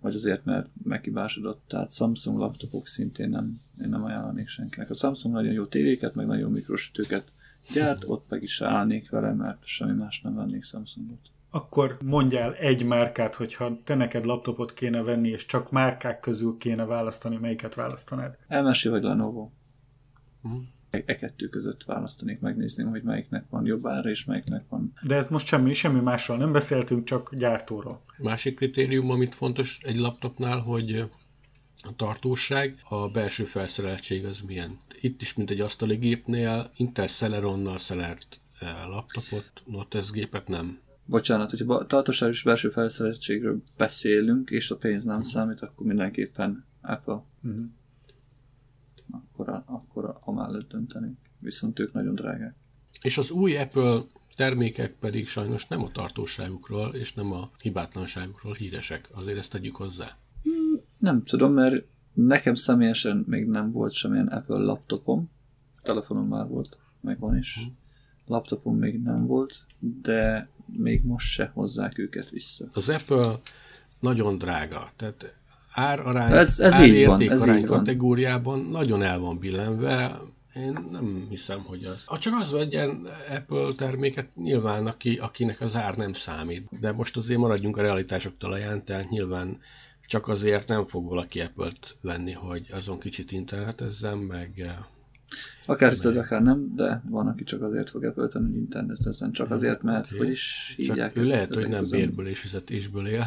vagy azért, mert meghibásodott. Tehát Samsung laptopok szintén nem, én nem ajánlanék senkinek. A Samsung nagyon jó tévéket, meg nagyon jó mikrosütőket gyárt, ott meg is állnék vele, mert semmi más nem vennék Samsungot. Akkor mondjál egy márkát, hogyha te neked laptopot kéne venni, és csak márkák közül kéne választani, melyiket választanád? Elmesi vagy Lenovo. Uh-huh e, e kettő között választanék, megnézném, hogy melyiknek van jobb ára, és melyiknek van. De ez most semmi, semmi másról nem beszéltünk, csak gyártóról. Másik kritérium, amit fontos egy laptopnál, hogy a tartóság, a belső felszereltség az milyen. Itt is, mint egy asztali gépnél, Intel Celeronnal szelert laptopot, Notes gépet nem. Bocsánat, hogyha tartóság és belső felszereltségről beszélünk, és a pénz nem számít, akkor mindenképpen Apple. Uh-huh akkor, a, akkor amellett döntenénk. Viszont ők nagyon drágák. És az új Apple termékek pedig sajnos nem a tartóságukról és nem a hibátlanságukról híresek. Azért ezt tegyük hozzá. Hmm, nem tudom, mert nekem személyesen még nem volt semmilyen Apple laptopom. Telefonom már volt, meg van is. Hmm. Laptopom még nem volt, de még most se hozzák őket vissza. Az Apple nagyon drága, tehát árarány, ez, ez így van, ez arány így kategóriában van. nagyon el van billenve. Én nem hiszem, hogy az. Ha csak az vegyen Apple terméket, nyilván aki, akinek az ár nem számít. De most azért maradjunk a realitások talaján, tehát nyilván csak azért nem fog valaki Apple-t venni, hogy azon kicsit internetezzen, meg Akár hiszed, akár nem, de van, aki csak azért fogja költeni, hogy internetezzen, csak azért, mert Oké. hogy is Csak hívják ő ezt lehet, hogy nem közül. bérből és fizetésből él.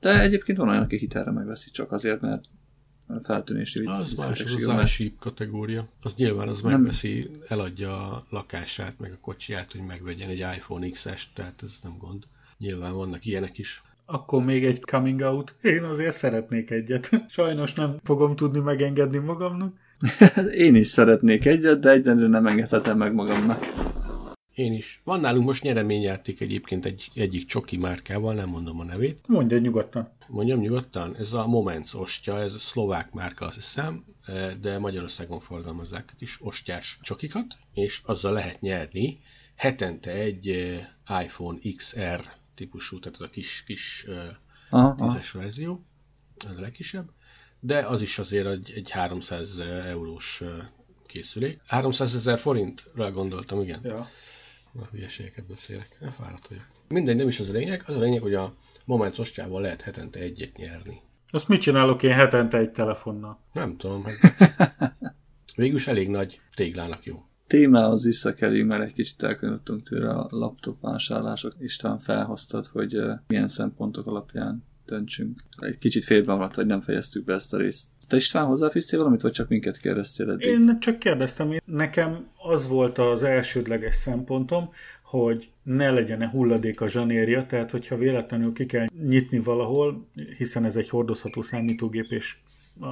De egyébként van olyan, aki hitelre megveszi csak azért, mert a feltűnési Az más, az az iSheep kategória. Az nyilván az Nem. megveszi, eladja a lakását, meg a kocsiját, hogy megvegyen egy iPhone XS-t, tehát ez nem gond. Nyilván vannak ilyenek is. Akkor még egy coming out. Én azért szeretnék egyet. (laughs) Sajnos nem fogom tudni megengedni magamnak. (laughs) Én is szeretnék egyet, de egyenlőre nem engedhetem meg magamnak. Én is. Van nálunk most nyereményjáték egyébként egy, egyik csoki márkával, nem mondom a nevét. Mondja nyugodtan. Mondjam nyugodtan, ez a Moments ostya, ez a szlovák márka azt hiszem, eh, de Magyarországon forgalmazzák is ostyás csokikat, és azzal lehet nyerni hetente egy eh, iPhone XR típusú, tehát ez a kis, kis eh, Aha, aha. tízes verzió, ez a legkisebb, de az is azért egy, egy 300 eurós készülék. 300 ezer forintra gondoltam, igen. Ja. Na, hülyeségeket beszélek. Ne fáradt vagyok. Mindegy, nem is az a lényeg. Az a lényeg, hogy a Moments ostjával lehet hetente egyet nyerni. Azt mit csinálok én hetente egy telefonnal? Nem tudom, hát (laughs) végülis elég nagy téglának jó. Témához visszakerüljünk, mert egy kicsit elkönyöttünk tőle a laptop vásárlások. István felhoztad, hogy milyen szempontok alapján döntsünk. Egy kicsit félben maradt, hogy nem fejeztük be ezt a részt. Te István hozzáfűztél valamit, vagy csak minket kérdeztél eddig? Én csak kérdeztem, nekem az volt az elsődleges szempontom, hogy ne legyen -e hulladék a zsanérja, tehát hogyha véletlenül ki kell nyitni valahol, hiszen ez egy hordozható számítógép, és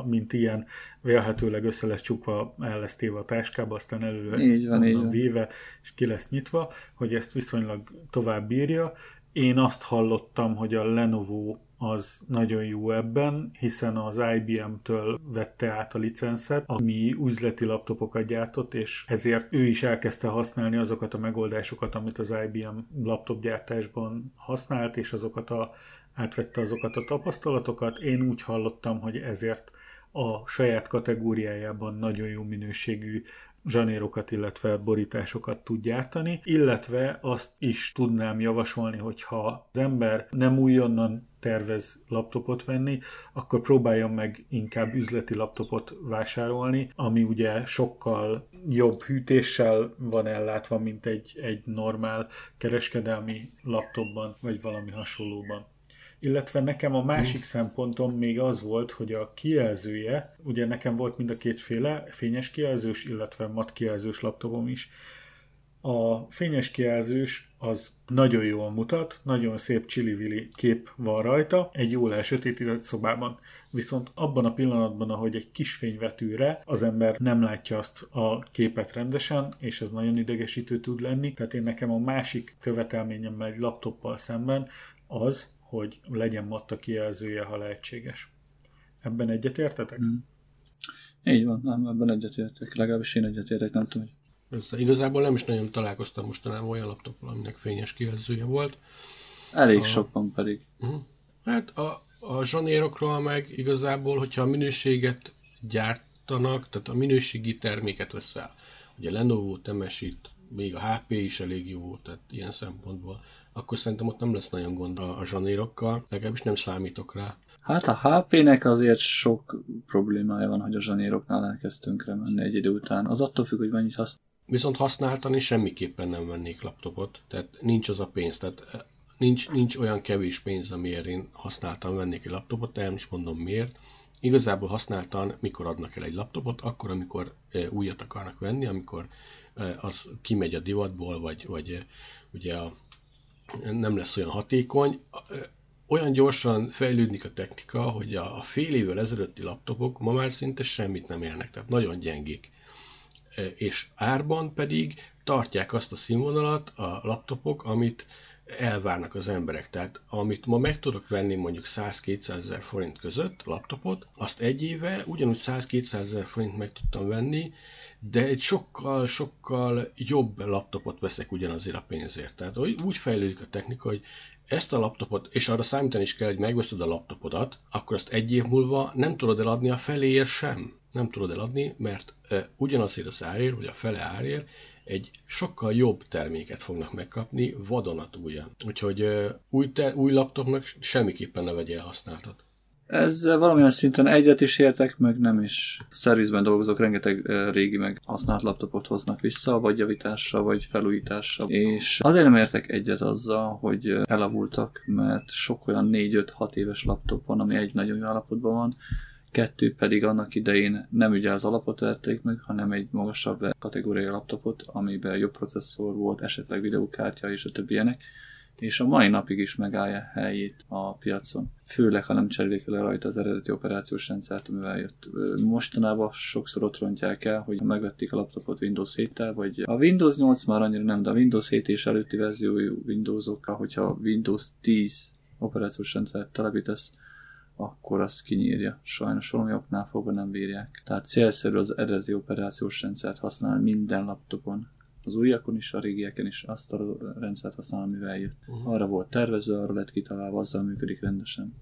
mint ilyen vélhetőleg össze lesz csukva, el lesz téve a táskába, aztán elő lesz Így van, így van. véve, és ki lesz nyitva, hogy ezt viszonylag tovább bírja. Én azt hallottam, hogy a Lenovo az nagyon jó ebben, hiszen az IBM-től vette át a licenszet, ami üzleti laptopokat gyártott, és ezért ő is elkezdte használni azokat a megoldásokat, amit az IBM laptopgyártásban használt, és azokat a, átvette azokat a tapasztalatokat. Én úgy hallottam, hogy ezért a saját kategóriájában nagyon jó minőségű zsanérokat, illetve borításokat tud gyártani, illetve azt is tudnám javasolni, hogyha az ember nem újonnan tervez laptopot venni, akkor próbáljon meg inkább üzleti laptopot vásárolni, ami ugye sokkal jobb hűtéssel van ellátva, mint egy, egy normál kereskedelmi laptopban, vagy valami hasonlóban. Illetve nekem a másik szempontom még az volt, hogy a kijelzője, ugye nekem volt mind a kétféle, fényes kijelzős, illetve mat kijelzős laptopom is. A fényes kijelzős az nagyon jól mutat, nagyon szép csili kép van rajta, egy jól elsötétített szobában. Viszont abban a pillanatban, ahogy egy kis fény vetül rá, az ember nem látja azt a képet rendesen, és ez nagyon idegesítő tud lenni. Tehát én nekem a másik követelményem egy laptoppal szemben az, hogy legyen matta kijelzője, ha lehetséges. Ebben egyetértetek? Mm. Így van, nem, ebben egyetértek. Legalábbis én egyetértek, nem tudom, hogy Persze, igazából nem is nagyon találkoztam mostanában olyan laptoppal, aminek fényes kijelzője volt. elég Aha. sok van pedig. Uh-huh. Hát a, a zsanérokról meg igazából, hogyha a minőséget gyártanak, tehát a minőségi terméket veszel. Ugye Lenovo, Temesít, még a HP is elég jó, tehát ilyen szempontból, akkor szerintem ott nem lesz nagyon gond a, a zsanérokkal, legalábbis nem számítok rá. Hát a HP-nek azért sok problémája van, hogy a zsanéroknál elkezd tönkre menni egy idő után. Az attól függ, hogy mennyit használ. Viszont használtani semmiképpen nem vennék laptopot, tehát nincs az a pénz, tehát eh, nincs, nincs olyan kevés pénz, amiért én használtam vennék egy laptopot, el is mondom miért. Igazából használtan, mikor adnak el egy laptopot, akkor, amikor e, újat akarnak venni, amikor e, az kimegy a divatból, vagy, vagy ugye a, nem lesz olyan hatékony. E, olyan gyorsan fejlődik a technika, hogy a, fél évvel ezelőtti laptopok ma már szinte semmit nem érnek, tehát nagyon gyengék és árban pedig tartják azt a színvonalat a laptopok, amit elvárnak az emberek. Tehát amit ma meg tudok venni mondjuk 100-200 ezer forint között laptopot, azt egy éve ugyanúgy 100-200 ezer forint meg tudtam venni, de egy sokkal, sokkal jobb laptopot veszek ugyanazért a pénzért. Tehát úgy fejlődik a technika, hogy ezt a laptopot, és arra számítani is kell, hogy megveszed a laptopodat, akkor azt egy év múlva nem tudod eladni a feléért sem. Nem tudod eladni, mert e, ugyanazért az árért, vagy a fele árért egy sokkal jobb terméket fognak megkapni vadonatújan. Úgyhogy e, új, ter, új laptopnak semmiképpen ne vegyél használtat. Ezzel valamilyen szinten egyet is értek, meg nem is. Szervizben dolgozok, rengeteg régi meg használt laptopot hoznak vissza, vagy javításra, vagy felújításra. És azért nem értek egyet azzal, hogy elavultak, mert sok olyan 4-5-6 éves laptop van, ami egy nagyon jó állapotban van, kettő pedig annak idején nem ugye az alapot vették meg, hanem egy magasabb kategóriai laptopot, amiben jobb processzor volt, esetleg videókártya és a többi ilyenek és a mai napig is megállja helyét a piacon. Főleg, ha nem cserélik le rajta az eredeti operációs rendszert, amivel jött. Mostanában sokszor ott rontják el, hogy megvették a laptopot Windows 7-tel, vagy a Windows 8 már annyira nem, de a Windows 7 és előtti verziójú Windowsokkal, hogyha Windows 10 operációs rendszert telepítesz, akkor azt kinyírja. Sajnos valami oknál fogva nem bírják. Tehát célszerű az eredeti operációs rendszert használni minden laptopon az újakon is, a régieken is azt a rendszert használom, amivel jött. Uh-huh. Arra volt tervezve, arra lett kitalálva, azzal működik rendesen.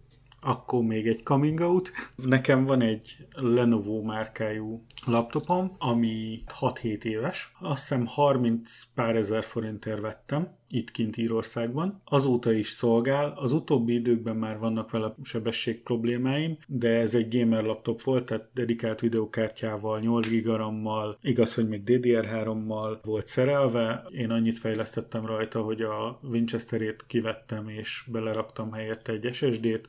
Akkor még egy coming out. Nekem van egy Lenovo márkájú laptopom, ami 6-7 éves. Azt hiszem 30 pár ezer forintért vettem itt kint Írországban. Azóta is szolgál, az utóbbi időkben már vannak vele sebesség problémáim, de ez egy gamer laptop volt, tehát dedikált videokártyával, 8 gigarammal, igaz, hogy még DDR3-mal volt szerelve. Én annyit fejlesztettem rajta, hogy a Winchesterét kivettem és beleraktam helyette egy SSD-t,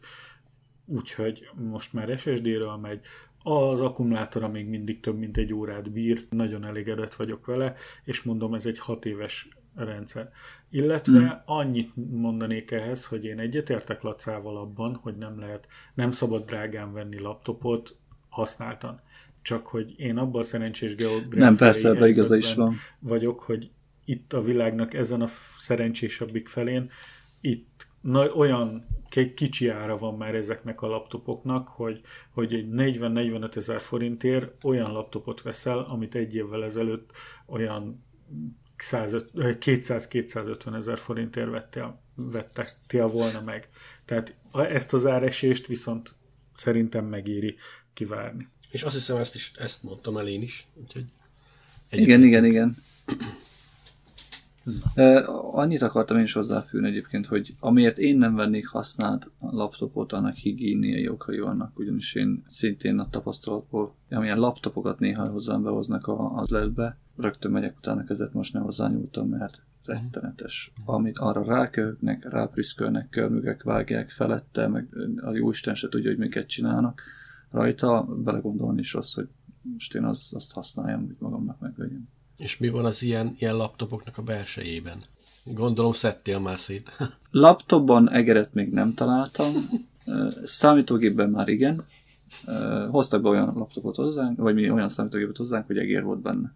úgyhogy most már SSD-ről megy, az akkumulátora még mindig több mint egy órát bír, nagyon elégedett vagyok vele, és mondom, ez egy hat éves rendszer. Illetve mm. annyit mondanék ehhez, hogy én egyetértek Lacával abban, hogy nem lehet, nem szabad drágán venni laptopot használtan. Csak hogy én abban a szerencsés geográfiai Nem, persze, ebben igaza is van. vagyok, hogy itt a világnak ezen a szerencsésebbik felén itt na, olyan kicsi ára van már ezeknek a laptopoknak, hogy, hogy egy 40-45 ezer forintért olyan laptopot veszel, amit egy évvel ezelőtt olyan 200-250 ezer forintért vettél, vettél volna meg. Tehát ezt az áresést viszont szerintem megéri kivárni. És azt hiszem, ezt, is, ezt mondtam el én is. Úgyhogy igen, igen, igen. Uh, annyit akartam én is hozzáfűzni egyébként, hogy amiért én nem vennék használt laptopot, annak higiéniai okai vannak, ugyanis én szintén a tapasztalatból, amilyen laptopokat néha hozzám behoznak az letbe, rögtön megyek utána kezdett, most ne hozzányúltam, mert rettenetes. Amit arra ráköhögnek, ráprüszkölnek, körmügek vágják felette, meg a jóisten se tudja, hogy miket csinálnak rajta, belegondolni is rossz, hogy most én az, azt használjam, hogy magamnak megvegyem. És mi van az ilyen, ilyen laptopoknak a belsejében? Gondolom szedtél már szét. (laughs) Laptopban egeret még nem találtam, számítógépben már igen. Hoztak be olyan laptopot hozzánk, vagy mi olyan számítógépet hozzánk, hogy egér volt benne.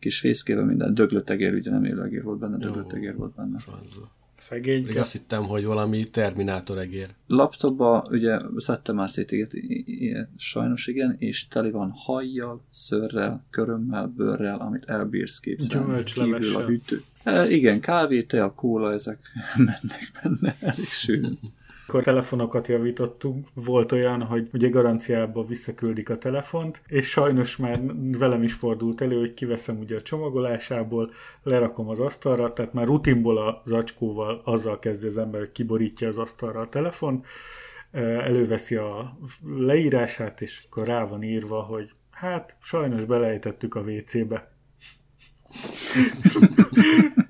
Kis fészkével minden, döglött egér, ugye nem élő egér volt benne, döglött egér volt benne. Franzó. Szegény. Még azt hittem, hogy valami Terminátor egér. Laptopba ugye szedtem már szét ilyet, ilyet, sajnos igen, és teli van hajjal, szörrel, körömmel, bőrrel, amit elbírsz képzelni. Kívül a hűtő. E, igen, kávé, te, a kóla, ezek (laughs) mennek benne elég sűrűn amikor telefonokat javítottunk, volt olyan, hogy ugye garanciába visszaküldik a telefont, és sajnos már velem is fordult elő, hogy kiveszem ugye a csomagolásából, lerakom az asztalra, tehát már rutinból a zacskóval azzal kezdi az ember, hogy kiborítja az asztalra a telefon, előveszi a leírását, és akkor rá van írva, hogy hát sajnos belejtettük a WC-be.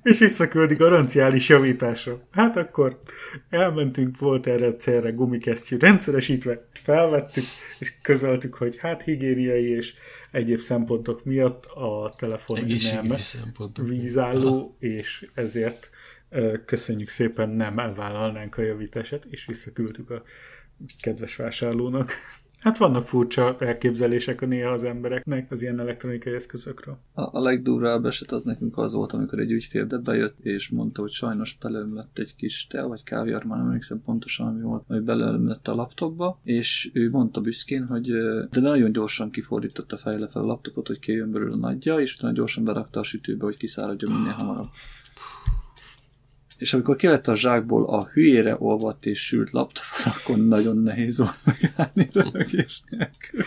És visszaküldi garanciális javításra. Hát akkor elmentünk, volt erre a célra gumikesztyű rendszeresítve, felvettük, és közöltük, hogy hát higiéniai és egyéb szempontok miatt a telefon nem vízálló, és ezért köszönjük szépen, nem elvállalnánk a javítását, és visszaküldtük a kedves vásárlónak. Hát vannak furcsa elképzelések a néha az embereknek az ilyen elektronikai eszközökről. A, a legdurvább eset az nekünk az volt, amikor egy ügyfél bejött, és mondta, hogy sajnos lett egy kis tea vagy káviár, már nem emlékszem pontosan, ami volt, ami lett a laptopba, és ő mondta büszkén, hogy de nagyon gyorsan kifordította fejle fel a laptopot, hogy kijön belőle nagyja, és utána gyorsan berakta a sütőbe, hogy kiszáradjon minél hamarabb és amikor kivette a zsákból a hülyére olvadt és sült laptopot, (laughs) akkor nagyon nehéz volt megállni rögés nélkül.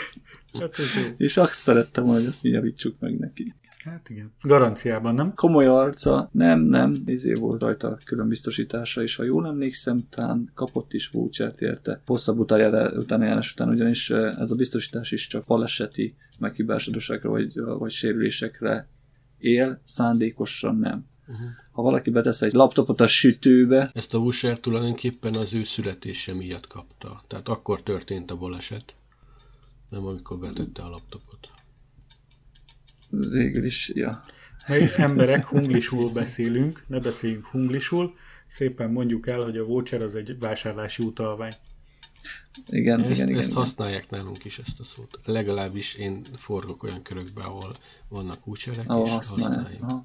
Hát és azt szerettem volna, hogy ezt mi javítsuk meg neki. Hát igen. Garanciában, nem? Komoly arca, nem, nem, izé volt rajta külön biztosítása, és ha jól emlékszem, talán kapott is vouchert érte. Hosszabb utánjárás után, ugyanis ez a biztosítás is csak baleseti meghibásodóságra vagy, vagy sérülésekre él, szándékosan nem. Uh-huh. Ha valaki betesz egy laptopot a sütőbe... Ezt a voucher tulajdonképpen az ő születése miatt kapta. Tehát akkor történt a baleset, nem amikor betette a laptopot. Végül is, ja. Hey, emberek, hunglisul beszélünk, ne beszéljünk hunglisul. Szépen mondjuk el, hogy a voucher az egy vásárlási utalvány. Igen, ezt, igen, igen. Ezt igen. használják nálunk is ezt a szót. Legalábbis én forgok olyan körökbe, ahol vannak voucherek, Ahol és használják. használjuk. Aha.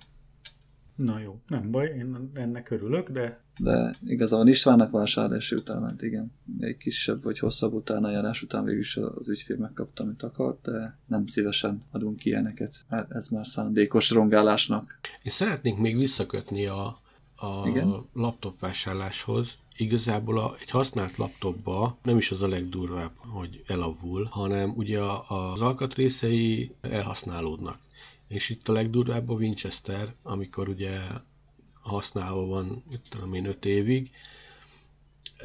Na jó, nem baj, én ennek örülök, de De igazából Istvánnak vásárlási utalványt, igen. Egy kisebb vagy hosszabb utánajárás után végül is az ügyfél megkapta, amit akart, de nem szívesen adunk ilyeneket. Hát Ez már szándékos rongálásnak. Én szeretnék még visszakötni a, a Igen? laptop vásárláshoz. Igazából a, egy használt laptopba nem is az a legdurvább, hogy elavul, hanem ugye a- az alkatrészei elhasználódnak. És itt a legdurvább a Winchester, amikor ugye használva van, tudom én, 5 évig,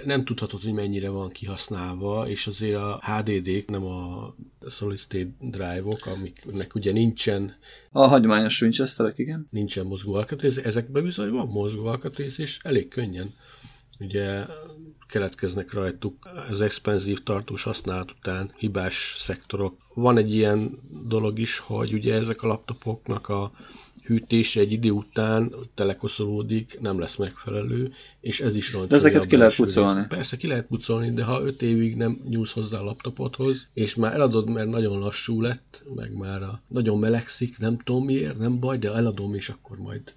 nem tudhatod, hogy mennyire van kihasználva, és azért a HDD-k, nem a Solid State Drive-ok, amiknek ugye nincsen A hagyományos Winchesterek, igen. nincsen mozgó alkatrész, ezekben bizony van mozgó alkatrész, és elég könnyen ugye keletkeznek rajtuk az expanzív tartós használat után hibás szektorok. Van egy ilyen dolog is, hogy ugye ezek a laptopoknak a hűtése egy idő után telekoszolódik, nem lesz megfelelő, és ez is rontja. De ezeket ki lehet pucolni. részt. Persze ki lehet pucolni, de ha 5 évig nem nyúlsz hozzá a laptopodhoz, és már eladod, mert nagyon lassú lett, meg már a, nagyon melegszik, nem tudom miért, nem baj, de eladom, és akkor majd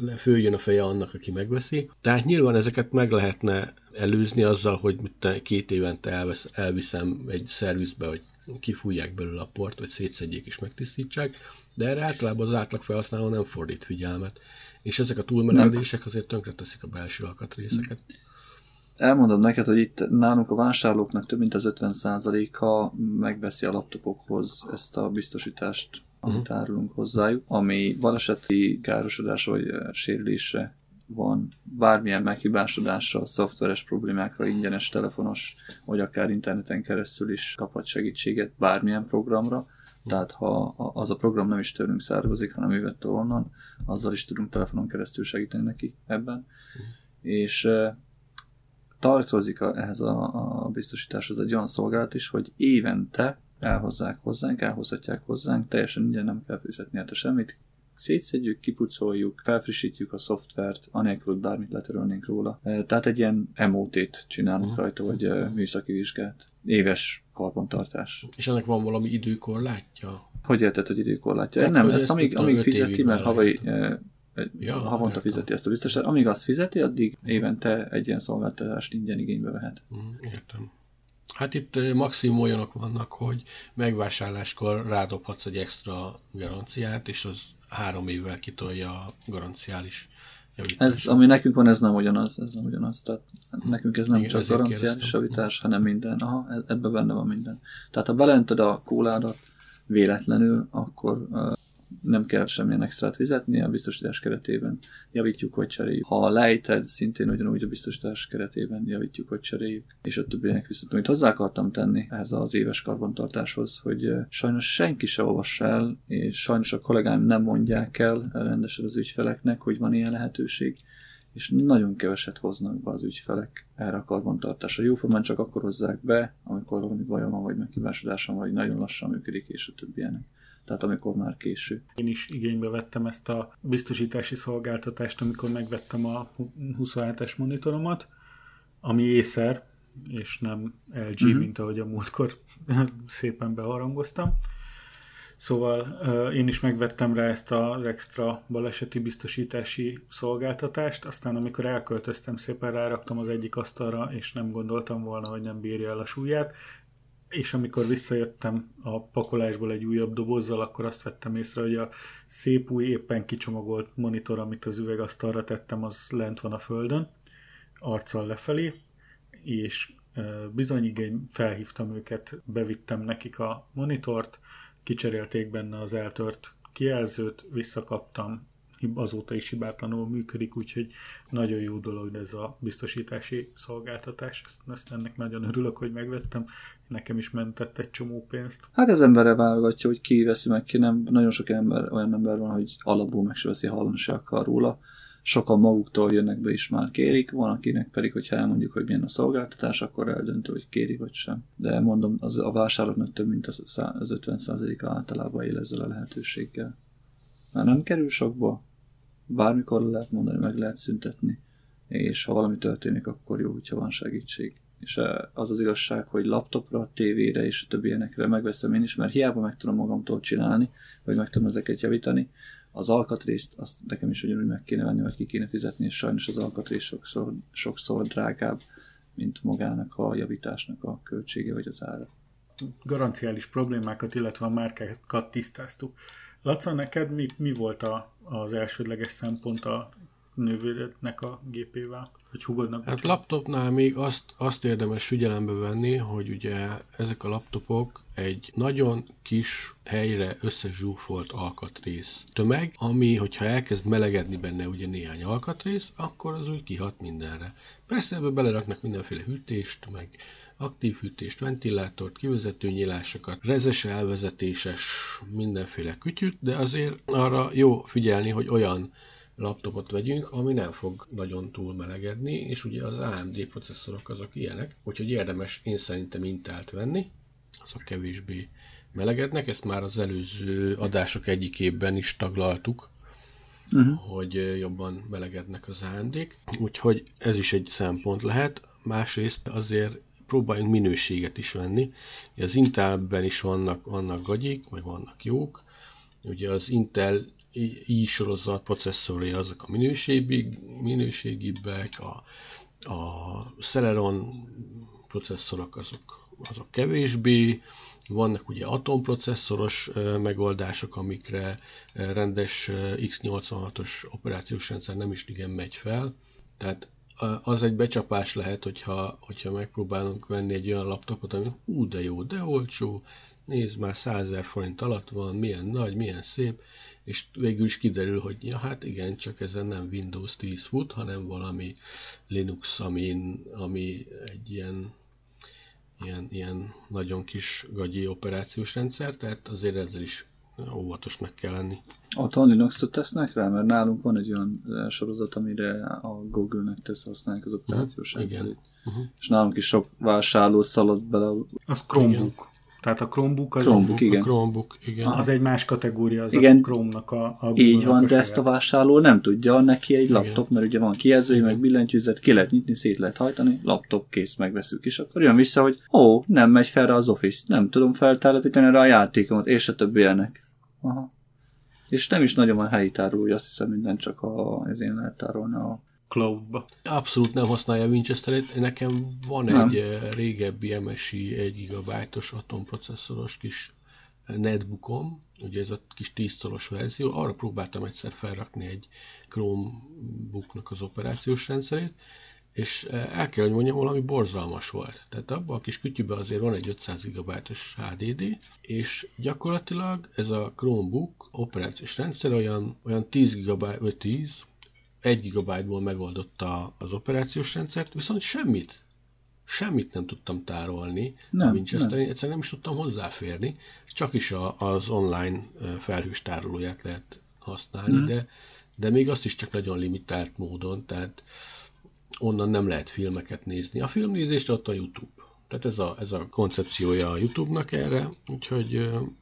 le- följön a feje annak, aki megveszi. Tehát nyilván ezeket meg lehetne előzni azzal, hogy két évente elvesz, elviszem egy szervizbe, hogy kifújják belőle a port, vagy szétszedjék és megtisztítsák, de erre általában az átlag felhasználó nem fordít figyelmet. És ezek a túlmelegedések azért tönkreteszik a belső alkatrészeket. Elmondom neked, hogy itt nálunk a vásárlóknak több mint az 50%-a megveszi a laptopokhoz ezt a biztosítást, amit Mhm. árulunk hozzájuk, ami baleseti károsodás vagy eh, sérülésre van, bármilyen meghibásodásra, szoftveres problémákra, ingyenes telefonos, vagy akár interneten keresztül is kaphat segítséget bármilyen programra. Tehát ha az a program nem is tőlünk származik, hanem jövettől onnan, azzal is tudunk telefonon keresztül segíteni neki ebben. És eh, tartozik a, ehhez a, a biztosításhoz egy olyan szolgálat is, hogy évente elhozzák hozzánk, elhozhatják hozzánk, teljesen ingyen nem kell fizetni hát semmit, szétszedjük, kipucoljuk, felfrissítjük a szoftvert, anélkül, hogy bármit letörölnénk róla. E, Tehát egy ilyen MOT-t csinálunk Mhm. rajta, vagy e, műszaki vizsgát. Éves karbantartás. És ennek van valami időkorlátja? Hogy érted, hogy időkorlátja? Hát, Nem, hogy ezt ezt amíg, amíg fizeti, mert havai, e, egy- Ja, havonta értem. fizeti ezt a biztosítást. Amíg azt fizeti, addig évente egy ilyen szolgáltatást ingyen igénybe vehet. Mm, Értem. Hát itt maximum olyanok vannak, hogy megvásárláskor rádobhatsz egy extra garanciát, és az három évvel kitolja a garanciális javítást. Ez, ami nekünk van, ez nem ugyanaz, ez nem ugyanaz. Tehát nekünk ez nem Igen, csak garanciális kérdeztem. javítás, hanem minden. Aha, e- ebben benne van minden. Tehát ha belentöd a kóládat véletlenül, akkor nem kell semmilyen extrát fizetni a biztosítás keretében. Javítjuk, vagy cseréljük. Ha lejted, szintén ugyanúgy a biztosítás keretében javítjuk, vagy cseréljük. És a többiek viszont, amit hozzá akartam tenni ehhez az éves karbantartáshoz, hogy sajnos senki se olvassa el, és sajnos a kollégáim nem mondják el rendesen az ügyfeleknek, hogy van ilyen lehetőség és nagyon keveset hoznak be az ügyfelek erre a karbantartásra. Jóformán csak akkor hozzák be, amikor valami bajom van, vagy meghibásodásom, vagy nagyon lassan működik, és a többi ilyenek. Tehát amikor már késő. Én is igénybe vettem ezt a biztosítási szolgáltatást, amikor megvettem a 27-es monitoromat, ami észer, és nem LG, Mhm. uh-huh. mint ahogy a múltkor (laughs) szépen beharangoztam. Szóval én is megvettem rá ezt az extra baleseti biztosítási szolgáltatást, aztán amikor elköltöztem, szépen ráraktam az egyik asztalra, és nem gondoltam volna, hogy nem bírja el a súlyát, és amikor visszajöttem a pakolásból egy újabb dobozzal, akkor azt vettem észre, hogy a szép új, éppen kicsomagolt monitor, amit az üvegasztalra tettem, az lent van a földön, arccal lefelé, és bizony igény felhívtam őket, bevittem nekik a monitort, kicserélték benne az eltört kijelzőt visszakaptam, azóta is hibátlanul működik, úgyhogy nagyon jó dolog ez a biztosítási szolgáltatás. Ezt, ezt ennek nagyon örülök, hogy megvettem. Nekem is mentett egy csomó pénzt. Hát ez emberre válogatja, hogy ki veszi meg, ki nem. Nagyon sok ember, olyan ember van, hogy alapból meg se veszi, hallani akar róla. Sokan maguktól jönnek be is már kérik, van akinek pedig, hogyha elmondjuk, hogy milyen a szolgáltatás, akkor eldöntő, hogy kéri vagy sem. De mondom, az, a vásároknak több mint az, az 50%-a általában él ezzel a lehetőséggel. Már nem kerül sokba, bármikor lehet mondani, meg lehet szüntetni, és ha valami történik, akkor jó, hogyha van segítség. És az az igazság, hogy laptopra, tévére és a többi ilyenekre megveszem én is, mert hiába meg tudom magamtól csinálni, vagy meg tudom ezeket javítani, az alkatrészt azt nekem is ugyanúgy meg kéne venni, vagy ki kéne fizetni, és sajnos az alkatrész sokszor, sokszor drágább, mint magának a javításnak a költsége vagy az ára. Garanciális problémákat, illetve a márkákat tisztáztuk. Laca, neked mi, mi volt a, az elsődleges szempont a nővérednek a gépével? Vagy hugodnak? Hát laptopnál még azt, azt érdemes figyelembe venni, hogy ugye ezek a laptopok egy nagyon kis helyre összezsúfolt alkatrész tömeg, ami, hogyha elkezd melegedni benne ugye néhány alkatrész, akkor az úgy kihat mindenre. Persze ebbe beleraknak mindenféle hűtést, meg aktív hűtést, ventilátort, kivezető nyilásokat, rezes elvezetéses mindenféle kütyüt, de azért arra jó figyelni, hogy olyan laptopot vegyünk, ami nem fog nagyon túl melegedni, és ugye az AMD processzorok azok ilyenek, úgyhogy érdemes én szerintem Intelt venni, azok kevésbé melegednek, ezt már az előző adások egyikében is taglaltuk, uh-huh. hogy jobban melegednek az AMD-k, úgyhogy ez is egy szempont lehet. Másrészt azért próbáljunk minőséget is venni. Az Intelben is vannak, vannak gagyik, meg vannak jók. Ugye az Intel i sorozat processzorai azok a minőségi, minőségibbek, a, a Celeron processzorok azok, azok kevésbé, vannak ugye atomprocesszoros megoldások, amikre rendes x86-os operációs rendszer nem is igen megy fel, tehát az egy becsapás lehet, hogyha, hogyha megpróbálunk venni egy olyan laptopot, ami hú, de jó, de olcsó, nézd már 100 forint alatt van, milyen nagy, milyen szép, és végül is kiderül, hogy ja, hát igen, csak ezen nem Windows 10 fut, hanem valami Linux, ami, ami egy ilyen, ilyen, ilyen nagyon kis gagyi operációs rendszer, tehát azért ezzel is óvatosnak kell lenni. Otthon Linux-ot tesznek rá? Mert nálunk van egy olyan sorozat, amire a Google-nek tesz, használják az operációs uh-huh, rendszerét. Uh-huh. És nálunk is sok vásárló szaladt bele. Az Chromebook. Igen. Tehát a Chromebook az, Chromebook, igen. A Chromebook, igen. az egy más kategória, az igen. a Chrome-nak a, a Így van, a de ezt a vásárló nem tudja, neki egy igen. laptop, mert ugye van kijelzői, meg billentyűzet, ki lehet nyitni, szét lehet hajtani, laptop, kész, megveszünk, és akkor jön vissza, hogy ó, nem megy fel az Office, nem tudom feltelepíteni rá a játékomat, és a többi ilyenek. Aha. És nem is nagyon van helyi tárolója, azt hiszem minden csak a, ezért lehet tárolni a cloudba. Abszolút nem használja a Winchester-et. Nekem van nem. egy eh, régebbi MSI 1 GB-os atomprocesszoros kis netbookom, ugye ez a kis 10 szoros verzió, arra próbáltam egyszer felrakni egy Chromebooknak az operációs rendszerét, és eh, el kell, hogy mondjam, valami borzalmas volt. Tehát abban a kis kütyűben azért van egy 500 GB-os HDD, és gyakorlatilag ez a Chromebook operációs rendszer olyan, olyan 10 GB, vagy 10, 1 GB-ból megoldotta az operációs rendszert, viszont semmit, semmit nem tudtam tárolni nem, Winchester, nem. egyszerűen nem is tudtam hozzáférni, csak is a, az online felhős tárolóját lehet használni, mm. de, de még azt is csak nagyon limitált módon, tehát onnan nem lehet filmeket nézni. A filmnézést ott a YouTube. Tehát ez a, ez a koncepciója a YouTube-nak erre, úgyhogy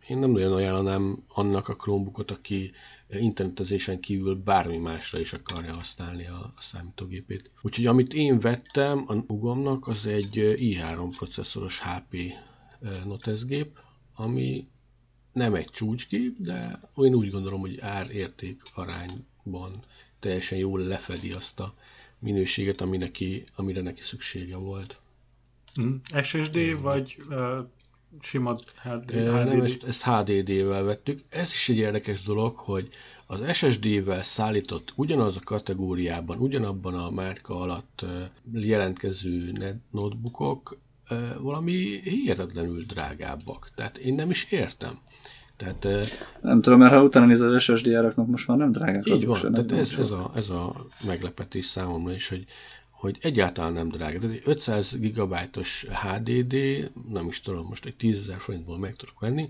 én nem nagyon ajánlanám annak a Chromebookot, aki internetezésen kívül bármi másra is akarja használni a, a számítógépét. Úgyhogy amit én vettem a Ugomnak, az egy i3 processzoros HP Notes gép, ami nem egy csúcsgép, de én úgy gondolom, hogy ár-érték arányban teljesen jól lefedi azt a minőséget, ami neki, amire neki szüksége volt. Mm. SSD mm. vagy uh, sima HD, Nem, ezt, ezt HDD-vel vettük. Ez is egy érdekes dolog, hogy az SSD-vel szállított ugyanaz a kategóriában, ugyanabban a márka alatt jelentkező notebookok valami hihetetlenül drágábbak. Tehát én nem is értem. Tehát, nem tudom, mert ha utána néz az SSD áraknak most már nem drágák Így van, tehát ez, ez, a, ez a meglepetés számomra is, hogy, hogy egyáltalán nem drága. Tehát egy 500 gigabájtos HDD, nem is tudom, most egy 10 ezer forintból meg tudok venni,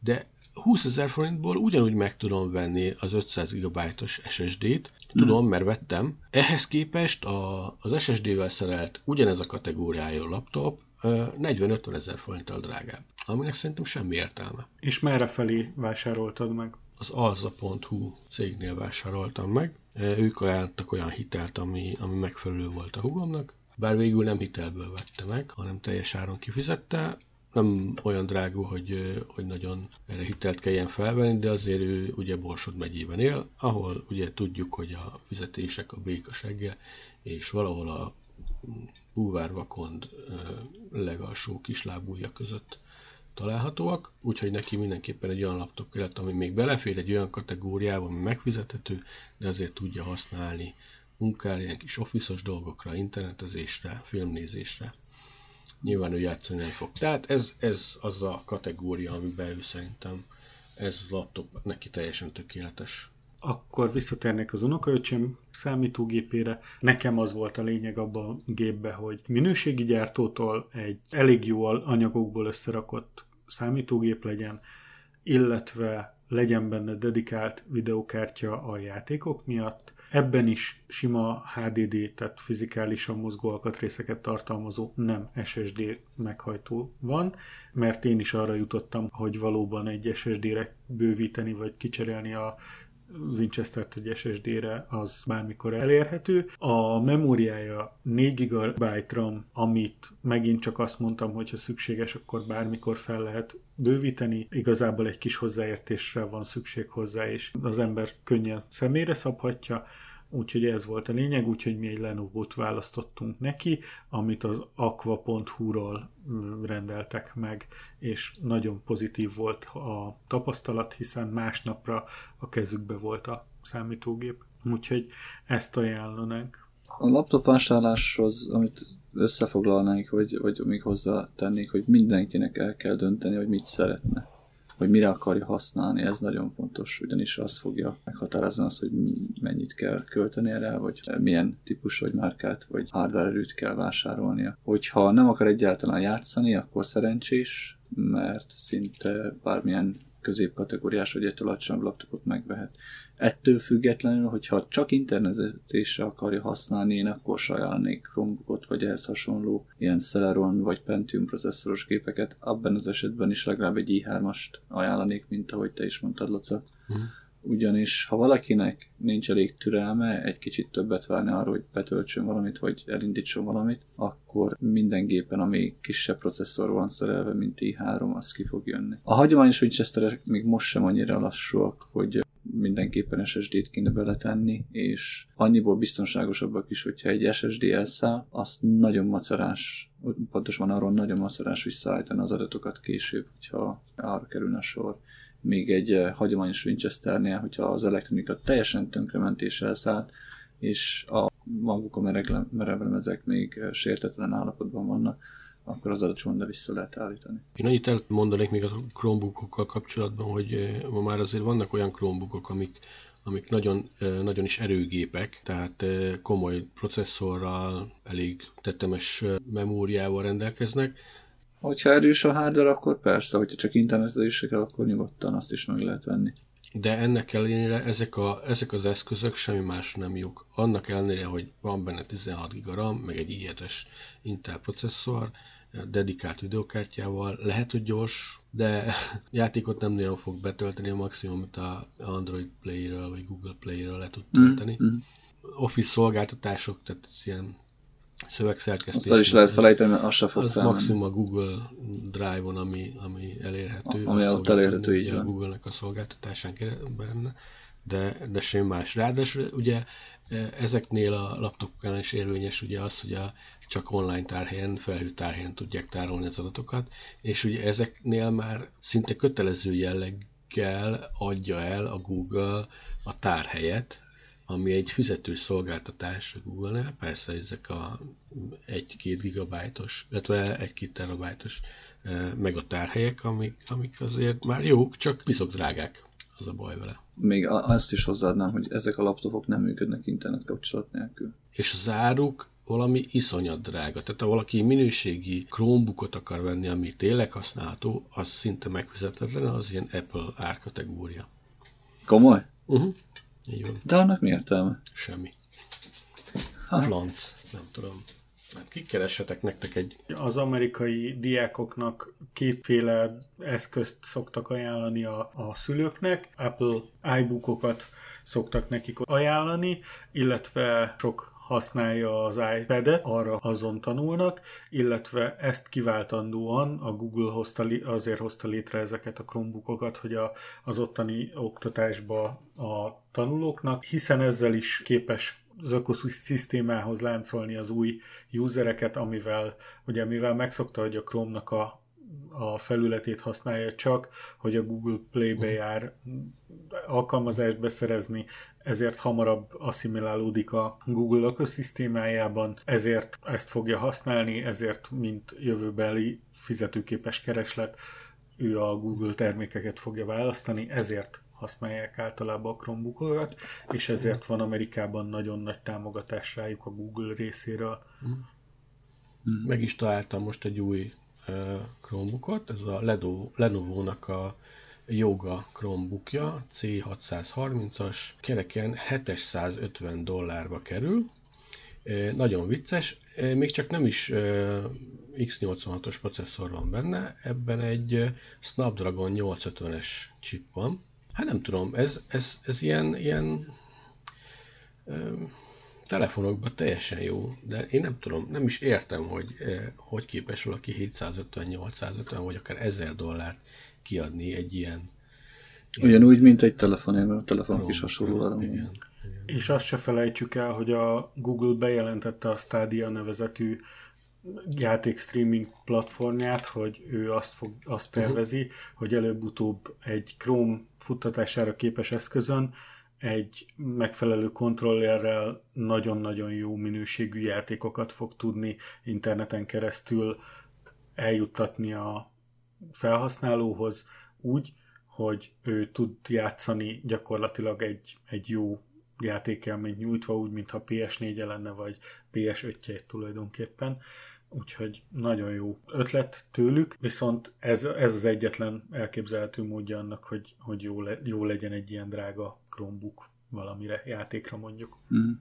de 20 ezer forintból ugyanúgy meg tudom venni az 500 gigabájtos SSD-t, tudom, hmm. mert vettem. Ehhez képest a, az SSD-vel szerelt ugyanez a kategóriájú laptop 40-50 ezer forinttal drágább, aminek szerintem semmi értelme. És merre felé vásároltad meg? Az alza.hu cégnél vásároltam meg. Ők ajánlottak olyan hitelt, ami, ami megfelelő volt a hugomnak, bár végül nem hitelből vette meg, hanem teljes áron kifizette nem olyan drágú, hogy, hogy nagyon erre hitelt kelljen felvenni, de azért ő ugye Borsod megyében él, ahol ugye tudjuk, hogy a fizetések a békasegge, és valahol a búvárvakond legalsó kislábúja között találhatóak, úgyhogy neki mindenképpen egy olyan laptop kellett, ami még belefér egy olyan kategóriába, ami megfizethető, de azért tudja használni munkára, ilyen kis office dolgokra, internetezésre, filmnézésre nyilván ő játszani nem fog. Tehát ez, ez az a kategória, amiben ő szerintem ez laptop neki teljesen tökéletes. Akkor visszatérnék az unokaöcsém számítógépére. Nekem az volt a lényeg abban a gépbe, hogy minőségi gyártótól egy elég jó anyagokból összerakott számítógép legyen, illetve legyen benne dedikált videokártya a játékok miatt, Ebben is sima HDD, tehát fizikálisan mozgó alkatrészeket tartalmazó nem SSD meghajtó van, mert én is arra jutottam, hogy valóban egy SSD-re bővíteni vagy kicserélni a Winchester-t egy SSD-re, az bármikor elérhető. A memóriája 4 GB RAM, amit megint csak azt mondtam, hogy ha szükséges, akkor bármikor fel lehet bővíteni. Igazából egy kis hozzáértésre van szükség hozzá, és az ember könnyen személyre szabhatja úgyhogy ez volt a lényeg, úgyhogy mi egy Lenovo-t választottunk neki, amit az aqua.hu-ról mm, rendeltek meg, és nagyon pozitív volt a tapasztalat, hiszen másnapra a kezükbe volt a számítógép, úgyhogy ezt ajánlanánk. A laptop vásárláshoz, amit összefoglalnánk, vagy, vagy még hozzá tennék, hogy mindenkinek el kell dönteni, hogy mit szeretne hogy mire akarja használni, ez nagyon fontos, ugyanis az fogja meghatározni azt, hogy mennyit kell költeni erre, vagy milyen típus vagy márkát, vagy hardware erőt kell vásárolnia. Hogyha nem akar egyáltalán játszani, akkor szerencsés, mert szinte bármilyen középkategóriás vagy egy alacsonyabb laptopot megvehet. Ettől függetlenül, hogyha csak internetezésre akarja használni, én akkor sajánlnék Chromebookot, vagy ehhez hasonló ilyen Celeron vagy Pentium processzoros gépeket. Abban az esetben is legalább egy i3-ast ajánlanék, mint ahogy te is mondtad, Laca. Mm ugyanis ha valakinek nincs elég türelme egy kicsit többet várni arra, hogy betöltsön valamit, vagy elindítson valamit, akkor minden gépen, ami kisebb processzor van szerelve, mint i3, az ki fog jönni. A hagyományos Winchesterek még most sem annyira lassúak, hogy mindenképpen SSD-t kéne beletenni, és annyiból biztonságosabbak is, hogyha egy SSD elszáll, azt nagyon macerás, pontosan arról nagyon macerás visszaállítani az adatokat később, hogyha arra kerülne sor még egy eh, hagyományos Winchesternél, hogyha az elektronika teljesen tönkrementéssel szállt, és a maguk a merevlemezek még eh, sértetlen állapotban vannak, akkor az adatsonda vissza lehet állítani. Én annyit el mondanék még a Chromebookokkal kapcsolatban, hogy eh, ma már azért vannak olyan Chromebookok, amik, amik nagyon, nagyon is erőgépek, tehát komoly processzorral, elég tetemes memóriával rendelkeznek, Hogyha erős a hardware, akkor persze, hogyha csak internetezésre kell, akkor nyugodtan azt is meg lehet venni. De ennek ellenére ezek, a, ezek az eszközök semmi más nem jók. Annak ellenére, hogy van benne 16 GB RAM, meg egy i Intel processzor, dedikált videokártyával, lehet, hogy gyors, de (laughs) játékot nem nagyon fog betölteni, a maximum, amit a Android Play-ről vagy Google Play-ről le tud tölteni. Mm, mm. Office szolgáltatások, tehát ilyen szövegszerkesztés. Azt is lehet felejteni, mert azt se fog Az felmenni. maximum a Google Drive-on, ami, ami elérhető. A, ami ott elérhető, így van. A Google-nek a szolgáltatásán benne, de, de semmi más. Ráadásul ugye e, ezeknél a laptopoknál is érvényes ugye az, hogy a, csak online tárhelyen, felhő tárhelyen tudják tárolni az adatokat, és ugye ezeknél már szinte kötelező jelleggel adja el a Google a tárhelyet, ami egy fizetős szolgáltatás a Google-nél, persze ezek a 1-2 gigabájtos, illetve 1-2 terabájtos meg a tárhelyek, amik, amik azért már jók, csak piszok drágák. Az a baj vele. Még azt is hozzáadnám, hogy ezek a laptopok nem működnek internet kapcsolat nélkül. És az áruk valami iszonyat drága. Tehát ha valaki minőségi Chromebookot akar venni, ami tényleg használható, az szinte megfizetetlen, az ilyen Apple árkategória. Komoly? Uh-huh. Így van. De annak mi értelme? Semmi. Ha. Flanc, nem tudom. Hát kikeressetek nektek egy... Az amerikai diákoknak kétféle eszközt szoktak ajánlani a, a szülőknek. Apple iBookokat szoktak nekik ajánlani, illetve sok használja az iPad-et, arra azon tanulnak, illetve ezt kiváltandóan a Google hozta, azért hozta létre ezeket a Chromebookokat, hogy a, az ottani oktatásba a tanulóknak, hiszen ezzel is képes az ökoszisztémához láncolni az új usereket, amivel, ugye mivel megszokta, hogy a Chrome-nak a, a felületét használja csak, hogy a Google Play-be jár alkalmazást beszerezni, ezért hamarabb asszimilálódik a Google ökoszisztémájában, ezért ezt fogja használni, ezért mint jövőbeli fizetőképes kereslet ő a Google termékeket fogja választani, ezért használják általában a Chromebookokat, és ezért van Amerikában nagyon nagy támogatás rájuk a Google részéről. Meg is találtam most egy új Chromebookot, ez a Lenovo-nak a Yoga Chromebookja, C630-as, kereken 750 dollárba kerül, nagyon vicces, még csak nem is X86-os processzor van benne, ebben egy Snapdragon 850-es chip van, Hát nem tudom, ez, ez, ez ilyen, ilyen telefonokban teljesen jó, de én nem tudom, nem is értem, hogy ö, hogy képes valaki 750-850 vagy akár 1000 dollárt kiadni egy ilyen Ugyanúgy, mint egy telefon, mert a telefonok is hasonló. Igen. És azt se felejtsük el, hogy a Google bejelentette a Stadia nevezetű játék streaming platformját, hogy ő azt, fog, azt mhm. tervezi, uh-huh. hogy előbb-utóbb egy Chrome futtatására képes eszközön egy megfelelő kontrollerrel nagyon-nagyon jó minőségű játékokat fog tudni interneten keresztül eljuttatni a felhasználóhoz úgy, hogy ő tud játszani gyakorlatilag egy, egy jó játékelményt nyújtva, úgy, mintha PS4-e lenne, vagy PS5-je tulajdonképpen úgyhogy nagyon jó ötlet tőlük, viszont ez, ez az egyetlen elképzelhető módja annak, hogy, hogy jó, le, jó legyen egy ilyen drága Chromebook valamire, játékra mondjuk. Mm.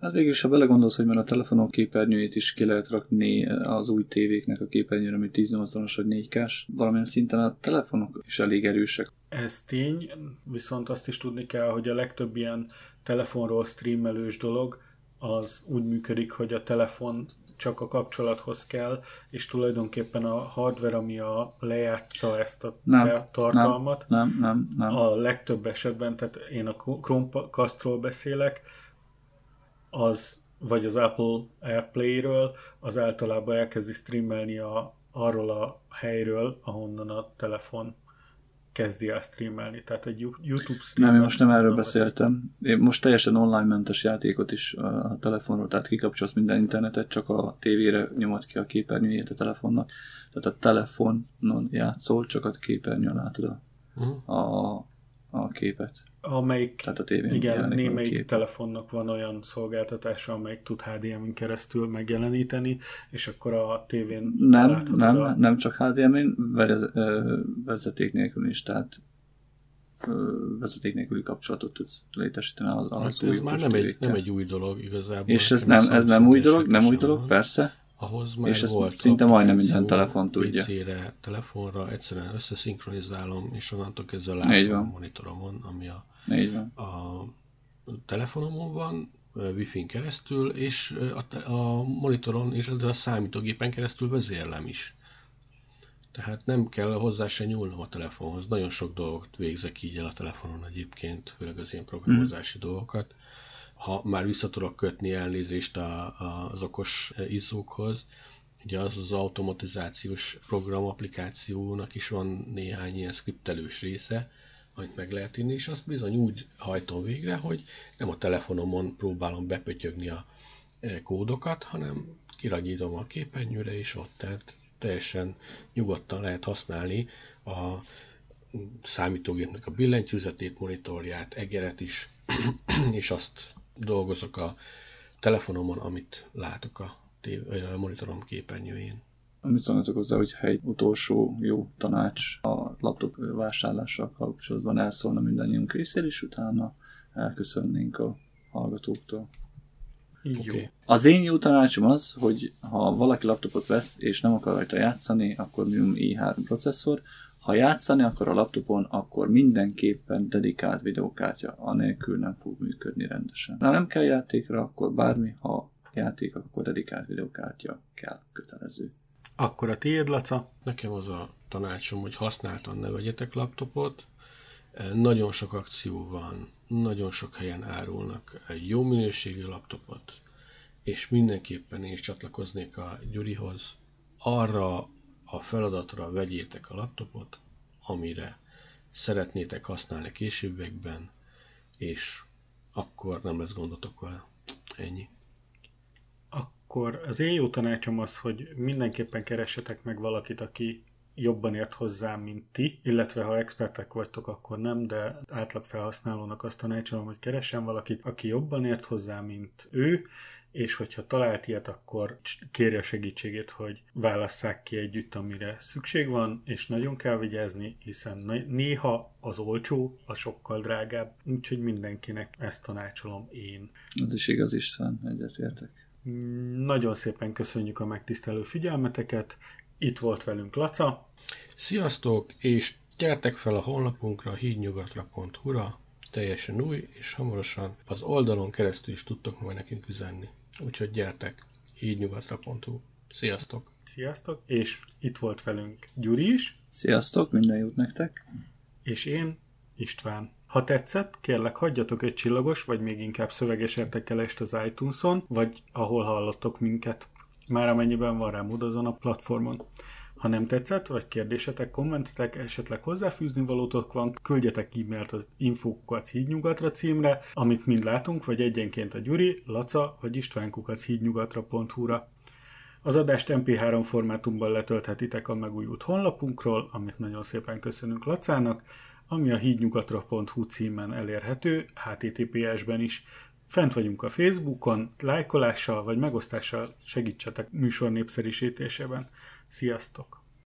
Hát végül ha belegondolsz, hogy már a telefonok képernyőjét is ki lehet rakni az új tévéknek a képernyőre, ami 1080-as vagy 4K-s, valamilyen szinten a telefonok is elég erősek. Ez tény, viszont azt is tudni kell, hogy a legtöbb ilyen telefonról streamelős dolog az úgy működik, hogy a telefon csak a kapcsolathoz kell, és tulajdonképpen a hardware, ami a lejátsza ezt a nem, tartalmat, nem, nem, nem, nem. a legtöbb esetben, tehát én a Chromecast-ról beszélek, az, vagy az Apple Airplay-ről, az általában elkezdi streamelni a, arról a helyről, ahonnan a telefon kezdi el streamelni, tehát egy YouTube stream. Nem, én most nem erről nem beszéltem. Én most teljesen online-mentes játékot is a telefonról, tehát kikapcsolsz minden internetet, csak a tévére nyomod ki a képernyőjét a telefonnak. Tehát a telefonon játszol, csak a képernyőn látod a, uh-huh. a, a képet. Amelyik, Tehát a tévén igen, némelyik telefonnak van olyan szolgáltatása, amelyik tud HDMI-n keresztül megjeleníteni, és akkor a tévén Nem, nem, a... nem csak HDMI-n, vezeték nélkül is, tehát vezeték nélküli kapcsolatot tudsz létesíteni az, az hát ez már nem egy, nem egy új dolog igazából. És ez nem, ez nem új dolog, nem új dolog, persze, ahhoz már és ezt volt szinte majdnem minden telefon tudja. PC-re, telefonra egyszerűen összeszinkronizálom, és onnantól kezdve látom a monitoromon, ami a, Így van. a telefonomon van, Wi-Fi-n keresztül, és a, a monitoron és a számítógépen keresztül vezérlem is. Tehát nem kell hozzá se nyúlnom a telefonhoz. Nagyon sok dolgot végzek így el a telefonon egyébként, főleg az ilyen programozási mm. dolgokat ha már vissza tudok kötni elnézést a, a, az okos izzókhoz, ugye az az automatizációs program applikációnak is van néhány ilyen skriptelős része, amit meg lehet inni, és azt bizony úgy hajtom végre, hogy nem a telefonomon próbálom bepötyögni a e, kódokat, hanem kiragyítom a képernyőre, és ott tehát teljesen nyugodtan lehet használni a számítógépnek a billentyűzetét, monitorját, egeret is, (clears throat) és azt dolgozok a telefonomon, amit látok a, tév- a monitorom képernyőjén. Amit szólnatok hozzá, hogy egy utolsó jó tanács a laptop vásárlással kapcsolatban elszólna mindannyiunk részéről, és utána elköszönnénk a hallgatóktól. Így jó. Oké. Az én jó tanácsom az, hogy ha valaki laptopot vesz, és nem akar rajta játszani, akkor minimum i3 processzor. Ha játszani akar a laptopon, akkor mindenképpen dedikált videókártya, anélkül nem fog működni rendesen. Ha nem kell játékra, akkor bármi, ha játék, akkor dedikált videókártya kell, kötelező. Akkor a tiéd, Laca? Nekem az a tanácsom, hogy használtan ne vegyetek laptopot. Nagyon sok akció van, nagyon sok helyen árulnak egy jó minőségű laptopot, és mindenképpen én is csatlakoznék a Gyurihoz. Arra a feladatra vegyétek a laptopot, amire szeretnétek használni későbbiekben, és akkor nem lesz gondotok vele. Ennyi. Akkor az én jó tanácsom az, hogy mindenképpen keressetek meg valakit, aki jobban ért hozzá, mint ti, illetve ha expertek vagytok, akkor nem, de átlag felhasználónak azt tanácsolom, hogy keressen valakit, aki jobban ért hozzá, mint ő, és hogyha talált ilyet, akkor kérje a segítségét, hogy válasszák ki együtt, amire szükség van, és nagyon kell vigyázni, hiszen néha az olcsó, a sokkal drágább, úgyhogy mindenkinek ezt tanácsolom én. Ez is igaz István, egyetértek. Nagyon szépen köszönjük a megtisztelő figyelmeteket. Itt volt velünk Laca. Sziasztok, és gyertek fel a honlapunkra, hídnyugatra.hu-ra, teljesen új, és hamarosan az oldalon keresztül is tudtok majd nekünk üzenni. Úgyhogy gyertek, hídnyugatra.hu. Sziasztok! Sziasztok! És itt volt velünk Gyuri is, Sziasztok, minden jót nektek! és én, István. Ha tetszett, kérlek hagyjatok egy csillagos, vagy még inkább szöveges értékelést az iTunes-on, vagy ahol hallottok minket. Már amennyiben van rá mód azon a platformon. Ha nem tetszett, vagy kérdésetek, kommentetek, esetleg hozzáfűzni valótok van, küldjetek e-mailt az infókukac hídnyugatra címre, amit mind látunk, vagy egyenként a Gyuri, Laca vagy Istvánkukac hídnyugatra.hu-ra. Az adást MP3 formátumban letölthetitek a megújult honlapunkról, amit nagyon szépen köszönünk Lacának, ami a hídnyugatra.hu címen elérhető, HTTPS-ben is. Fent vagyunk a Facebookon, lájkolással vagy megosztással segítsetek műsor népszerűsítésében. Sziasztok!